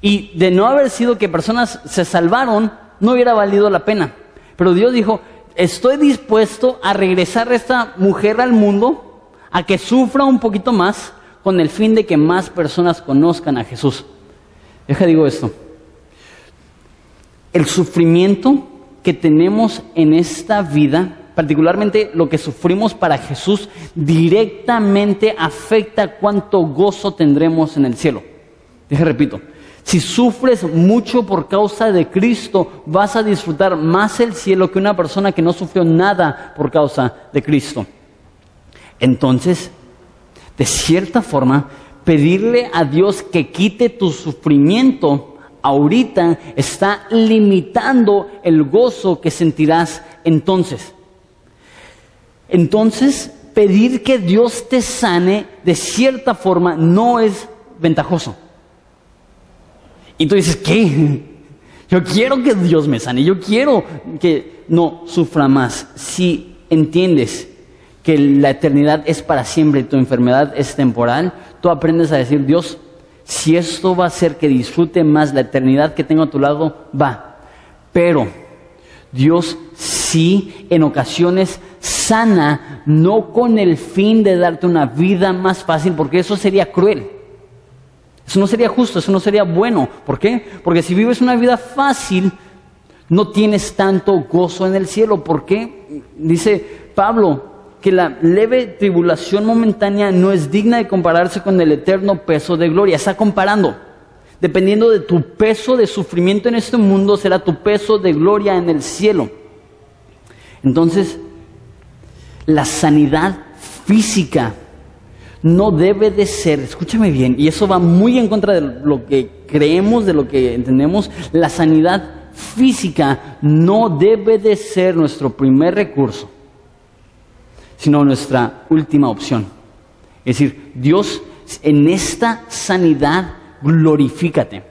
Y de no haber sido que personas se salvaron, no hubiera valido la pena. Pero Dios dijo, estoy dispuesto a regresar a esta mujer al mundo, a que sufra un poquito más, con el fin de que más personas conozcan a Jesús. Deja digo esto. El sufrimiento que tenemos en esta vida, particularmente lo que sufrimos para Jesús, directamente afecta cuánto gozo tendremos en el cielo. Deja repito, si sufres mucho por causa de Cristo, vas a disfrutar más el cielo que una persona que no sufrió nada por causa de Cristo. Entonces, de cierta forma, pedirle a Dios que quite tu sufrimiento ahorita está limitando el gozo que sentirás entonces. Entonces, pedir que Dios te sane de cierta forma no es ventajoso. Y tú dices, ¿qué? Yo quiero que Dios me sane, yo quiero que no sufra más. Si entiendes que la eternidad es para siempre y tu enfermedad es temporal, tú aprendes a decir, Dios, si esto va a hacer que disfrute más la eternidad que tengo a tu lado, va. Pero Dios sí en ocasiones sana, no con el fin de darte una vida más fácil, porque eso sería cruel. Eso no sería justo, eso no sería bueno. ¿Por qué? Porque si vives una vida fácil, no tienes tanto gozo en el cielo. ¿Por qué? Dice Pablo que la leve tribulación momentánea no es digna de compararse con el eterno peso de gloria. Está comparando. Dependiendo de tu peso de sufrimiento en este mundo, será tu peso de gloria en el cielo. Entonces, la sanidad física no debe de ser, escúchame bien, y eso va muy en contra de lo que creemos, de lo que entendemos, la sanidad física no debe de ser nuestro primer recurso, sino nuestra última opción. Es decir, Dios, en esta sanidad, glorifícate.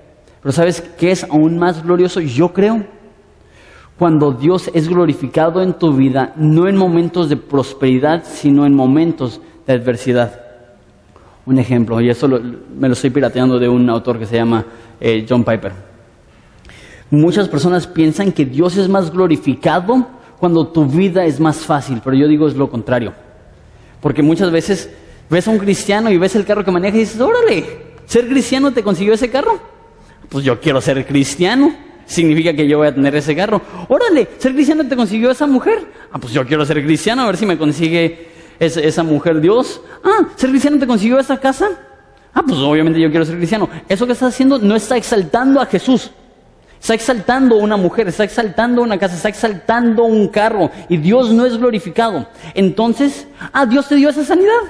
Pero ¿sabes qué es aún más glorioso? Yo creo cuando Dios es glorificado en tu vida, no en momentos de prosperidad, sino en momentos de adversidad un ejemplo, y eso me lo estoy pirateando de un autor que se llama eh, John Piper. Muchas personas piensan que Dios es más glorificado cuando tu vida es más fácil, pero yo digo es lo contrario. Porque muchas veces ves a un cristiano y ves el carro que maneja y dices, órale, ¿ser cristiano te consiguió ese carro? Pues yo quiero ser cristiano, significa que yo voy a tener ese carro. Órale, ¿ser cristiano te consiguió esa mujer? Ah, pues yo quiero ser cristiano, a ver si me consigue esa mujer Dios. Ah, ¿ser cristiano te consiguió esa casa? Ah, pues obviamente yo quiero ser cristiano. Eso que está haciendo no está exaltando a Jesús. Está exaltando una mujer, está exaltando una casa, está exaltando un carro. Y Dios no es glorificado. Entonces, ah, Dios te dio esa sanidad.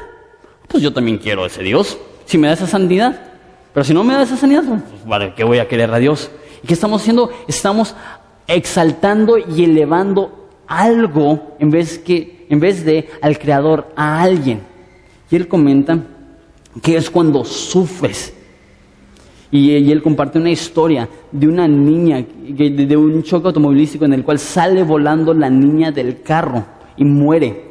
Pues yo también quiero ese Dios. Si me da esa sanidad. Pero si no me da esa sanidad, pues vale, ¿qué voy a querer a Dios? ¿Y qué estamos haciendo? Estamos exaltando y elevando algo en vez, que, en vez de al Creador, a alguien. Y él comenta que es cuando sufres. Y, él comparte una historia de una niña, de un choque automovilístico en el cual sale volando la niña del carro y muere.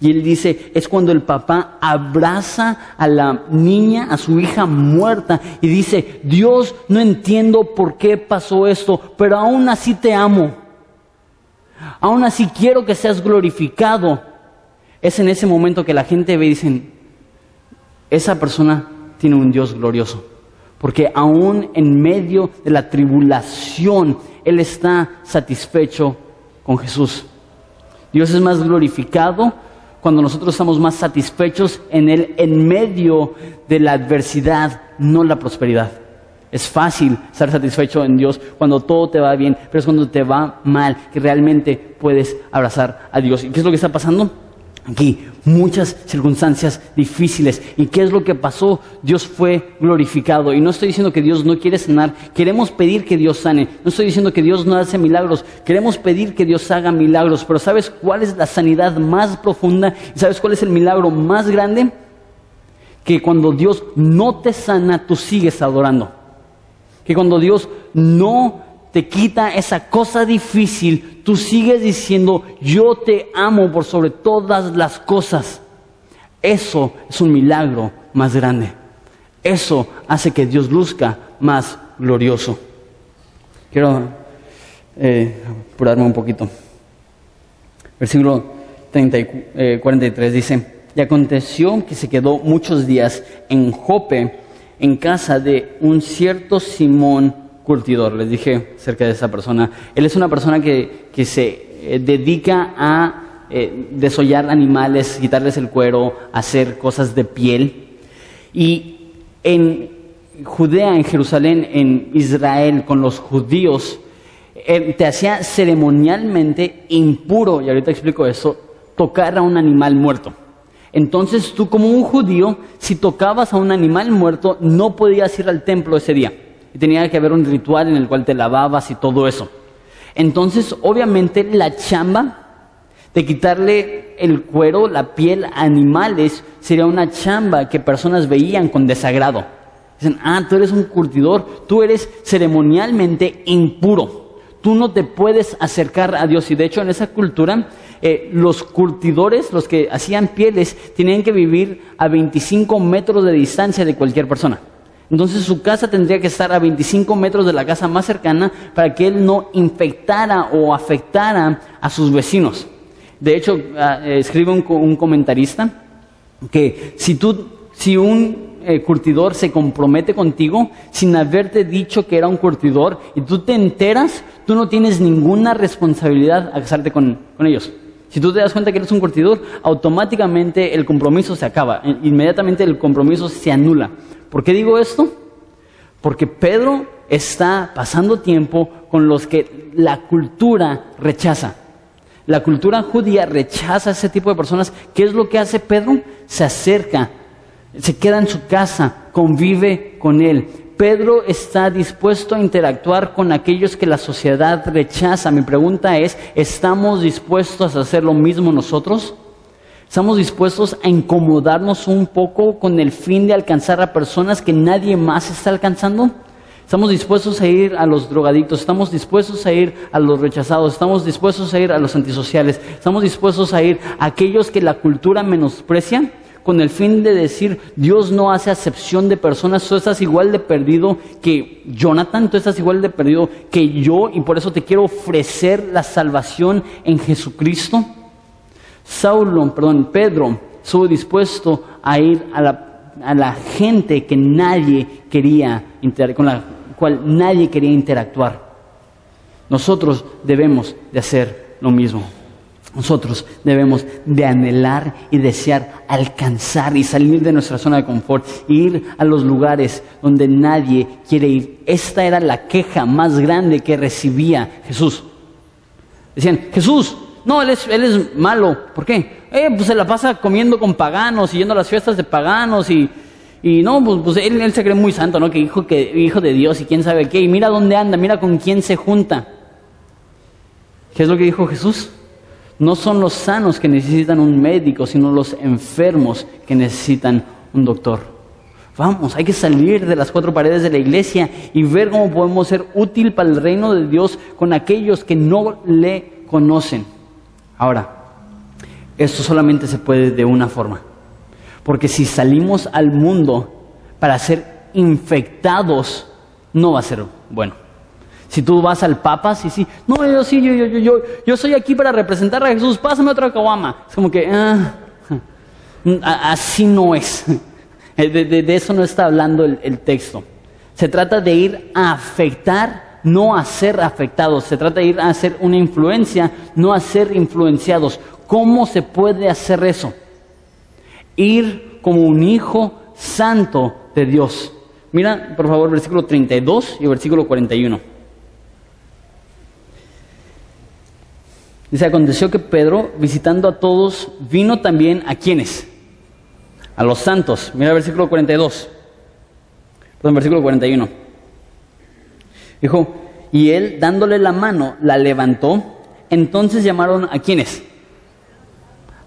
Y él dice, es cuando el papá abraza a la niña, a su hija muerta, y dice, Dios, no entiendo por qué pasó esto, pero aún así te amo. Aún así quiero que seas glorificado. Es en ese momento que la gente ve y dicen, esa persona tiene un Dios glorioso. Porque aún en medio de la tribulación, Él está satisfecho con Jesús. Dios es más glorificado cuando nosotros estamos más satisfechos en Él en medio de la adversidad, no la prosperidad. Es fácil estar satisfecho en Dios cuando todo te va bien, pero es cuando te va mal que realmente puedes abrazar a Dios. ¿Y qué es lo que está pasando? Aquí, muchas circunstancias difíciles. ¿Y qué es lo que pasó? Dios fue glorificado. Y no estoy diciendo que Dios no quiere sanar, queremos pedir que Dios sane. No estoy diciendo que Dios no hace milagros, queremos pedir que Dios haga milagros. Pero ¿sabes cuál es la sanidad más profunda? ¿Y sabes cuál es el milagro más grande? Que cuando Dios no te sana, tú sigues adorando. Que cuando Dios no te quita esa cosa difícil, tú sigues diciendo, yo te amo por sobre todas las cosas. Eso es un milagro más grande. Eso hace que Dios luzca más glorioso. Quiero eh, apurarme un poquito. Versículo 43 eh, dice, y aconteció que se quedó muchos días en Jope, en casa de un cierto Simón curtidor. Les dije acerca de esa persona. Él es una persona que, que se eh, dedica a eh, desollar animales, quitarles el cuero, hacer cosas de piel. Y en Judea, en Jerusalén, en Israel, con los judíos, eh, te hacía ceremonialmente impuro, y ahorita explico eso, tocar a un animal muerto. Entonces tú como un judío, si tocabas a un animal muerto, no podías ir al templo ese día. Y tenía que haber un ritual en el cual te lavabas y todo eso. Entonces, obviamente, la chamba de quitarle el cuero, la piel a animales, sería una chamba que personas veían con desagrado. Dicen, ah, tú eres un curtidor, tú eres ceremonialmente impuro. Tú no te puedes acercar a Dios. Y de hecho, en esa cultura, eh, los curtidores, los que hacían pieles, tenían que vivir a 25 metros de distancia de cualquier persona. Entonces su casa tendría que estar a 25 metros de la casa más cercana para que él no infectara o afectara a sus vecinos. De hecho, ah, escribe un, comentarista que si, tú, si un eh, curtidor se compromete contigo sin haberte dicho que era un curtidor y tú te enteras, tú no tienes ninguna responsabilidad a casarte con ellos. Si tú te das cuenta que eres un curtidor, automáticamente el compromiso se acaba, inmediatamente el compromiso se anula. ¿Por qué digo esto? Porque Pedro está pasando tiempo con los que la cultura rechaza. La cultura judía rechaza a ese tipo de personas. ¿Qué es lo que hace Pedro? Se acerca, se queda en su casa, convive con él. Pedro está dispuesto a interactuar con aquellos que la sociedad rechaza. Mi pregunta es, ¿estamos dispuestos a hacer lo mismo nosotros? Estamos dispuestos a incomodarnos un poco con el fin de alcanzar a personas que nadie más está alcanzando. Estamos dispuestos a ir a los drogadictos, estamos dispuestos a ir a los rechazados, estamos dispuestos a ir a los antisociales, estamos dispuestos a ir a aquellos que la cultura menosprecia con el fin de decir, Dios no hace acepción de personas, tú estás igual de perdido que Jonathan, tú estás igual de perdido que yo y por eso te quiero ofrecer la salvación en Jesucristo. Saulo, perdón, Pedro, estuvo dispuesto a ir a la, gente que nadie quería con la cual nadie quería interactuar. Nosotros debemos de hacer lo mismo. Nosotros debemos de anhelar y desear alcanzar y salir de nuestra zona de confort, ir a los lugares donde nadie quiere ir. Esta era la queja más grande que recibía Jesús. Decían, Jesús, no, él es, él es malo. ¿Por qué? Eh, pues se la pasa comiendo con paganos y yendo a las fiestas de paganos y, y no, pues, pues él, él, se cree muy santo, ¿no? Que hijo, que hijo de Dios y quién sabe qué. Y mira dónde anda, mira con quién se junta. ¿Qué es lo que dijo Jesús? No son los sanos que necesitan un médico, sino los enfermos que necesitan un doctor. Vamos, hay que salir de las cuatro paredes de la iglesia y ver cómo podemos ser útil para el reino de Dios con aquellos que no le conocen. Ahora, esto solamente se puede de una forma. Porque si salimos al mundo para ser infectados, no va a ser bueno. Si tú vas al Papa, sí, sí, no, yo sí, yo, yo, yo, yo, soy aquí para representar a Jesús, pásame otra caguama. Es como que, ah, [laughs] así no es. [laughs] De, eso no está hablando el, el texto. Se trata de ir a afectar, no a ser afectados. Se trata de ir a hacer una influencia, no a ser influenciados. ¿Cómo se puede hacer eso? Ir como un hijo santo de Dios. Mira, por favor, versículo 32 y versículo 41. Dice, aconteció que Pedro, visitando a todos, vino también a quienes? A los santos. Mira el versículo 42. Perdón, versículo 41. Dijo, y él dándole la mano, la levantó. Entonces llamaron a quienes?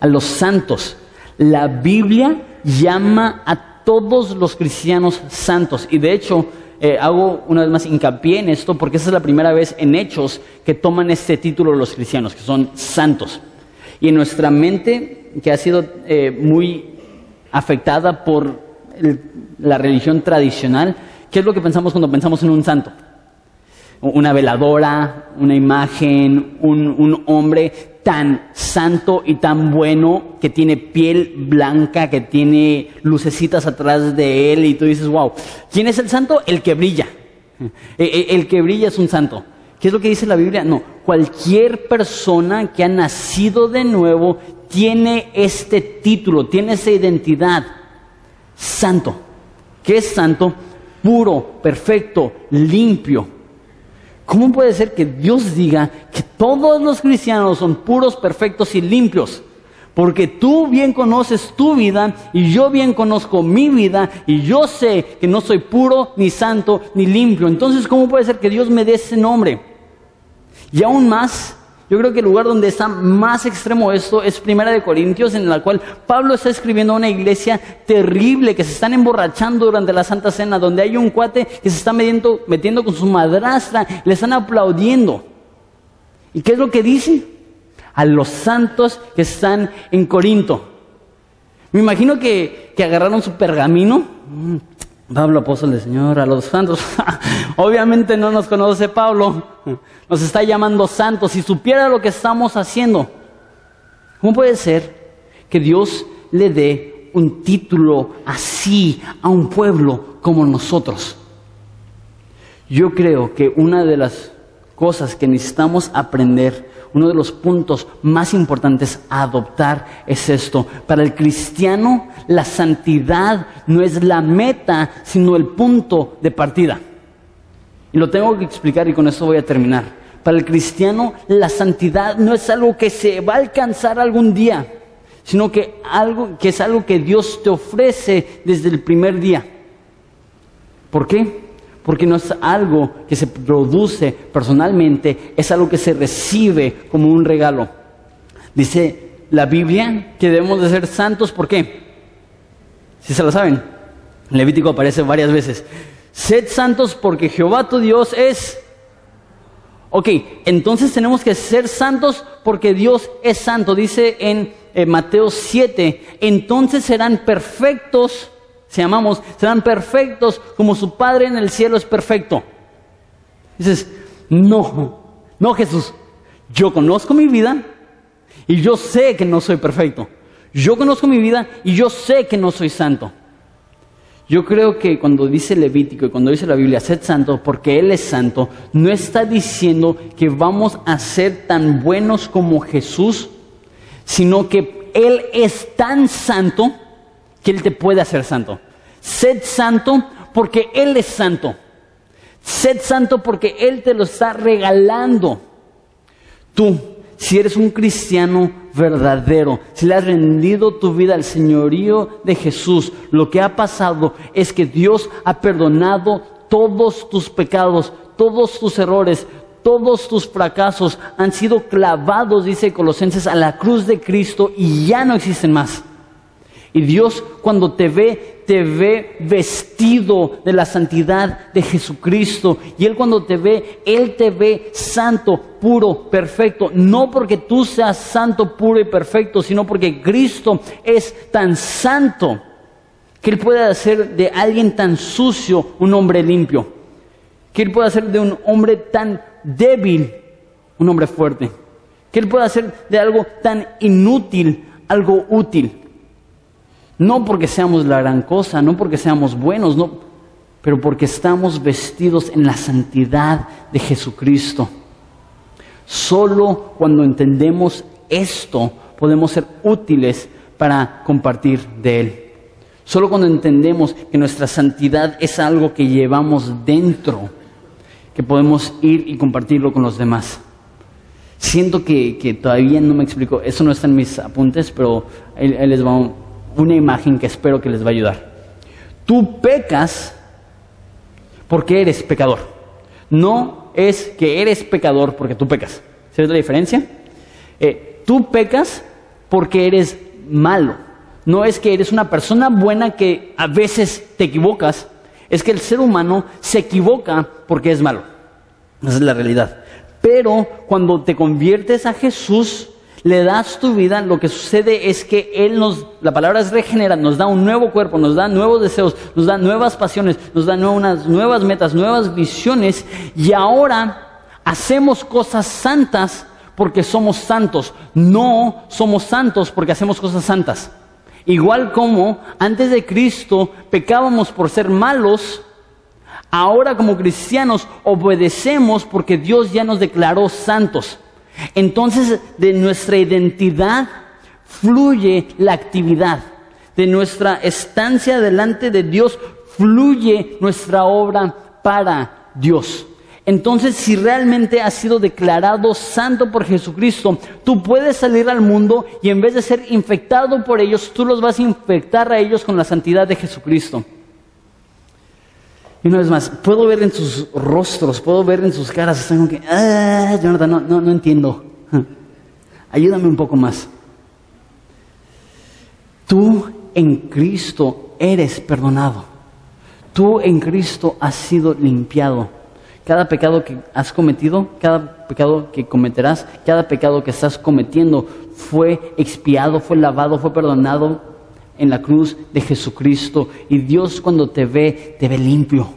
a los santos. La Biblia llama a todos los cristianos santos. Y de hecho, eh, hago una vez más hincapié en esto porque esa es la primera vez en Hechos que toman este título los cristianos, que son santos. Y en nuestra mente, que ha sido eh, muy afectada por la religión tradicional, ¿qué es lo que pensamos cuando pensamos en un santo? Una veladora, una imagen, un, un hombre tan santo y tan bueno, que tiene piel blanca, que tiene lucecitas atrás de él, y tú dices, wow, ¿quién es el santo? El que brilla. E, e, el que brilla es un santo. ¿Qué es lo que dice la Biblia? No, cualquier persona que ha nacido de nuevo tiene este título, tiene esa identidad. Santo. ¿Qué es santo? Puro, perfecto, limpio. ¿Cómo puede ser que Dios diga que todos los cristianos son puros, perfectos y limpios? Porque tú bien conoces tu vida y yo bien conozco mi vida y yo sé que no soy puro, ni santo, ni limpio. Entonces, ¿cómo puede ser que Dios me dé ese nombre? Y aún más, yo creo que el lugar donde está más extremo esto es Primera de Corintios, en la cual Pablo está escribiendo a una iglesia terrible que se están emborrachando durante la Santa Cena, donde hay un cuate que se está metiendo, metiendo con su madrastra, le están aplaudiendo. ¿Y qué es lo que dice? A los santos que están en Corinto. Me imagino que, que agarraron su pergamino. Pablo, apóstol del Señor, a los santos. [laughs] Obviamente no nos conoce Pablo. Nos está llamando santos. Si supiera lo que estamos haciendo, ¿cómo puede ser que Dios le dé un título así a un pueblo como nosotros? Yo creo que una de las cosas que necesitamos aprender uno de los puntos más importantes a adoptar es esto. Para el cristiano, la santidad no es la meta, sino el punto de partida. Y lo tengo que explicar y con eso voy a terminar. Para el cristiano, la santidad no es algo que se va a alcanzar algún día, sino que, algo, que es algo que Dios te ofrece desde el primer día. ¿Por qué? Porque no es algo que se produce personalmente, es algo que se recibe como un regalo. Dice la Biblia que debemos de ser santos, ¿por qué? Si se lo saben, Levítico aparece varias veces. Sed santos porque Jehová tu Dios es... Ok, entonces tenemos que ser santos porque Dios es santo. Dice en eh, Mateo 7, entonces serán perfectos si amamos, serán perfectos como su Padre en el cielo es perfecto. Dices, no, no Jesús, yo conozco mi vida y yo sé que no soy perfecto. Yo conozco mi vida y yo sé que no soy santo. Yo creo que cuando dice Levítico y cuando dice la Biblia, sed santo porque Él es santo, no está diciendo que vamos a ser tan buenos como Jesús, sino que Él es tan santo que Él te puede hacer santo. Sed santo porque Él es santo. Sed santo porque Él te lo está regalando. Tú, si eres un cristiano verdadero, si le has rendido tu vida al señorío de Jesús, lo que ha pasado es que Dios ha perdonado todos tus pecados, todos tus errores, todos tus fracasos han sido clavados, dice Colosenses, a la cruz de Cristo y ya no existen más. Y Dios cuando te ve, te ve vestido de la santidad de Jesucristo. Y Él cuando te ve, Él te ve santo, puro, perfecto. No porque tú seas santo, puro y perfecto, sino porque Cristo es tan santo que Él puede hacer de alguien tan sucio un hombre limpio. Que Él puede hacer de un hombre tan débil un hombre fuerte. Que Él puede hacer de algo tan inútil algo útil. No porque seamos la gran cosa, no porque seamos buenos, no, pero porque estamos vestidos en la santidad de Jesucristo. Solo cuando entendemos esto podemos ser útiles para compartir de Él. Solo cuando entendemos que nuestra santidad es algo que llevamos dentro, que podemos ir y compartirlo con los demás. Siento que, todavía no me explico, eso no está en mis apuntes, pero ahí, les va una imagen que espero que les va a ayudar. Tú pecas porque eres pecador. No es que eres pecador porque tú pecas. ¿Sabes la diferencia? Eh, tú pecas porque eres malo no es que eres una persona buena que a veces te equivocas, es que el ser humano se equivoca porque es malo. Esa es la realidad. Pero cuando te conviertes a Jesús, le das tu vida, lo que sucede es que Él nos, la palabra es regenera, nos da un nuevo cuerpo, nos da nuevos deseos, nos da nuevas pasiones, nos da nuevas metas, nuevas visiones, y ahora hacemos cosas santas porque somos santos, no somos santos porque hacemos cosas santas. Igual como antes de Cristo pecábamos por ser malos, ahora como cristianos obedecemos porque Dios ya nos declaró santos. Entonces de nuestra identidad fluye la actividad. De nuestra estancia delante de Dios fluye nuestra obra para Dios. Entonces, si realmente has sido declarado santo por Jesucristo, tú puedes salir al mundo y en vez de ser infectado por ellos, tú los vas a infectar a ellos con la santidad de Jesucristo. Y una vez más, puedo ver en sus rostros, puedo ver en sus caras, están como que, ah, Jonathan, no, no, no entiendo. [laughs] Ayúdame un poco más. Tú en Cristo eres perdonado. Tú en Cristo has sido limpiado. Cada pecado que has cometido, cada pecado que cometerás, cada pecado que estás cometiendo fue expiado, fue lavado, fue perdonado en la cruz de Jesucristo. Y Dios cuando te ve, te ve limpio.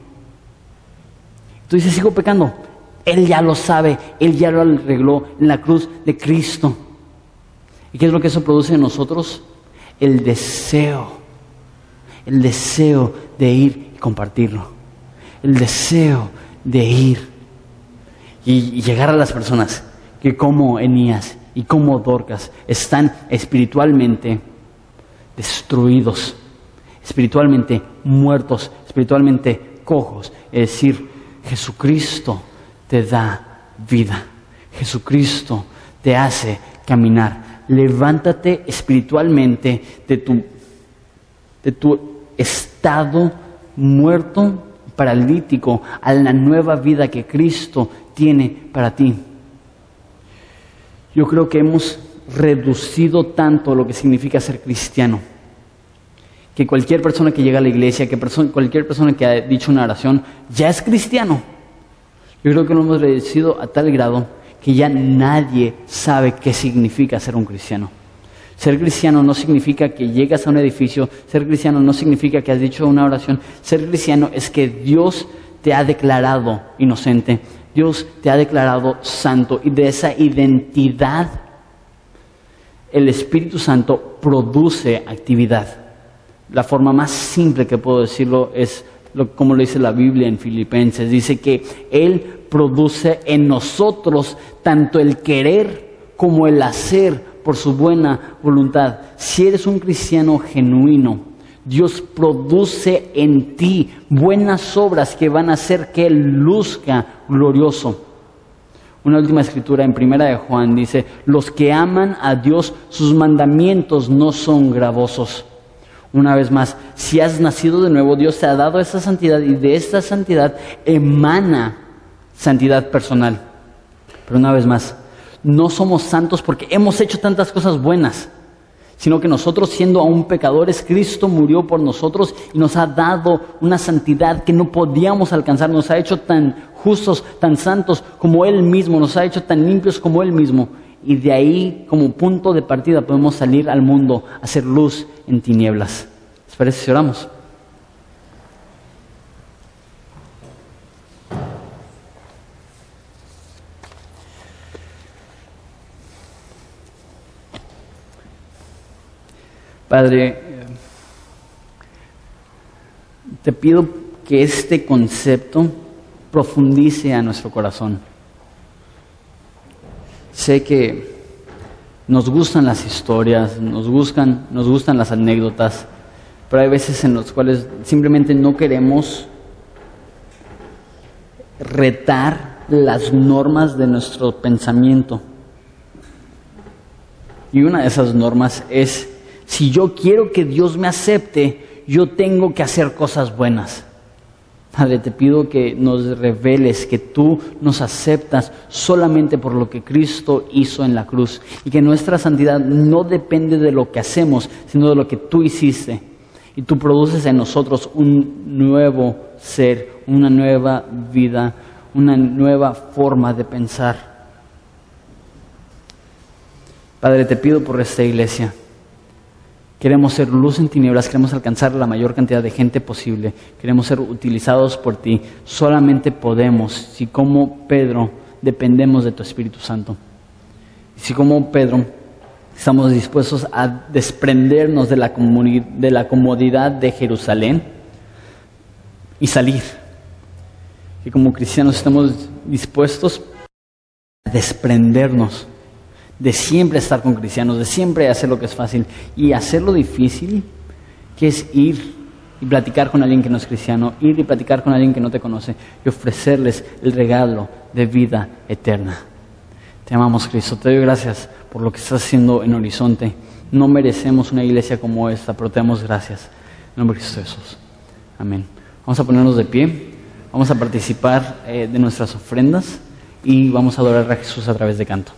Tú dices, sigo pecando. Él ya lo sabe, Él ya lo arregló en la cruz de Cristo. ¿Y qué es lo que eso produce en nosotros? El deseo, el deseo de ir y compartirlo. El deseo de ir y, llegar a las personas que como Enías y como Dorcas están espiritualmente destruidos, espiritualmente muertos, espiritualmente cojos. Es decir, Jesucristo te da vida. Jesucristo te hace caminar. Levántate espiritualmente de tu, de tu estado muerto paralítico a la nueva vida que Cristo tiene para ti. Yo creo que hemos reducido tanto lo que significa ser cristiano, que cualquier persona que llega a la iglesia, que cualquier persona que ha dicho una oración, ya es cristiano. Yo creo que lo hemos reducido a tal grado que ya nadie sabe qué significa ser un cristiano. Ser cristiano no significa que llegas a un edificio, ser cristiano no significa que has dicho una oración, ser cristiano es que Dios te ha declarado inocente, Dios te ha declarado santo y de esa identidad el Espíritu Santo produce actividad. La forma más simple que puedo decirlo es como lo dice la Biblia en Filipenses. Dice que Él produce en nosotros tanto el querer como el hacer por su buena voluntad. Si eres un cristiano genuino, Dios produce en ti buenas obras que van a hacer que Él luzca glorioso. Una última escritura en primera de Juan dice, los que aman a Dios, sus mandamientos no son gravosos. Una vez más, si has nacido de nuevo, Dios te ha dado esa santidad y de esta santidad emana santidad personal. Pero una vez más, no somos santos porque hemos hecho tantas cosas buenas, sino que nosotros siendo aún pecadores, Cristo murió por nosotros y nos ha dado una santidad que no podíamos alcanzar, nos ha hecho tan justos, tan santos como Él mismo, nos ha hecho tan limpios como Él mismo. Y de ahí, como punto de partida, podemos salir al mundo, hacer luz en tinieblas. ¿Les parece si oramos? Padre, te pido que este concepto profundice a nuestro corazón. Sé que nos gustan las historias, nos gustan, nos gustan las anécdotas, pero hay veces en las cuales simplemente no queremos retar las normas de nuestro pensamiento. Y una de esas normas es si yo quiero que Dios me acepte, yo tengo que hacer cosas buenas. Padre, te pido que nos reveles que tú nos aceptas solamente por lo que Cristo hizo en la cruz y que nuestra santidad no depende de lo que hacemos, sino de lo que tú hiciste. Y tú produces en nosotros un nuevo ser, una nueva vida, una nueva forma de pensar. Padre, te pido por esta iglesia Queremos ser luz en tinieblas, queremos alcanzar la mayor cantidad de gente posible, queremos ser utilizados por ti. Solamente podemos si como Pedro dependemos de tu Espíritu Santo. Si como Pedro estamos dispuestos a desprendernos de la, de la comodidad de Jerusalén y salir. Y como cristianos estamos dispuestos a desprendernos de siempre estar con cristianos, de siempre hacer lo que es fácil y hacer lo difícil, que es ir y platicar con alguien que no es cristiano, ir y platicar con alguien que no te conoce y ofrecerles el regalo de vida eterna. Te amamos Cristo, te doy gracias por lo que estás haciendo en Horizonte. No merecemos una iglesia como esta, pero te damos gracias. En nombre de Cristo Jesús. Amén. Vamos a ponernos de pie, vamos a participar eh, de nuestras ofrendas y vamos a adorar a Jesús a través de canto.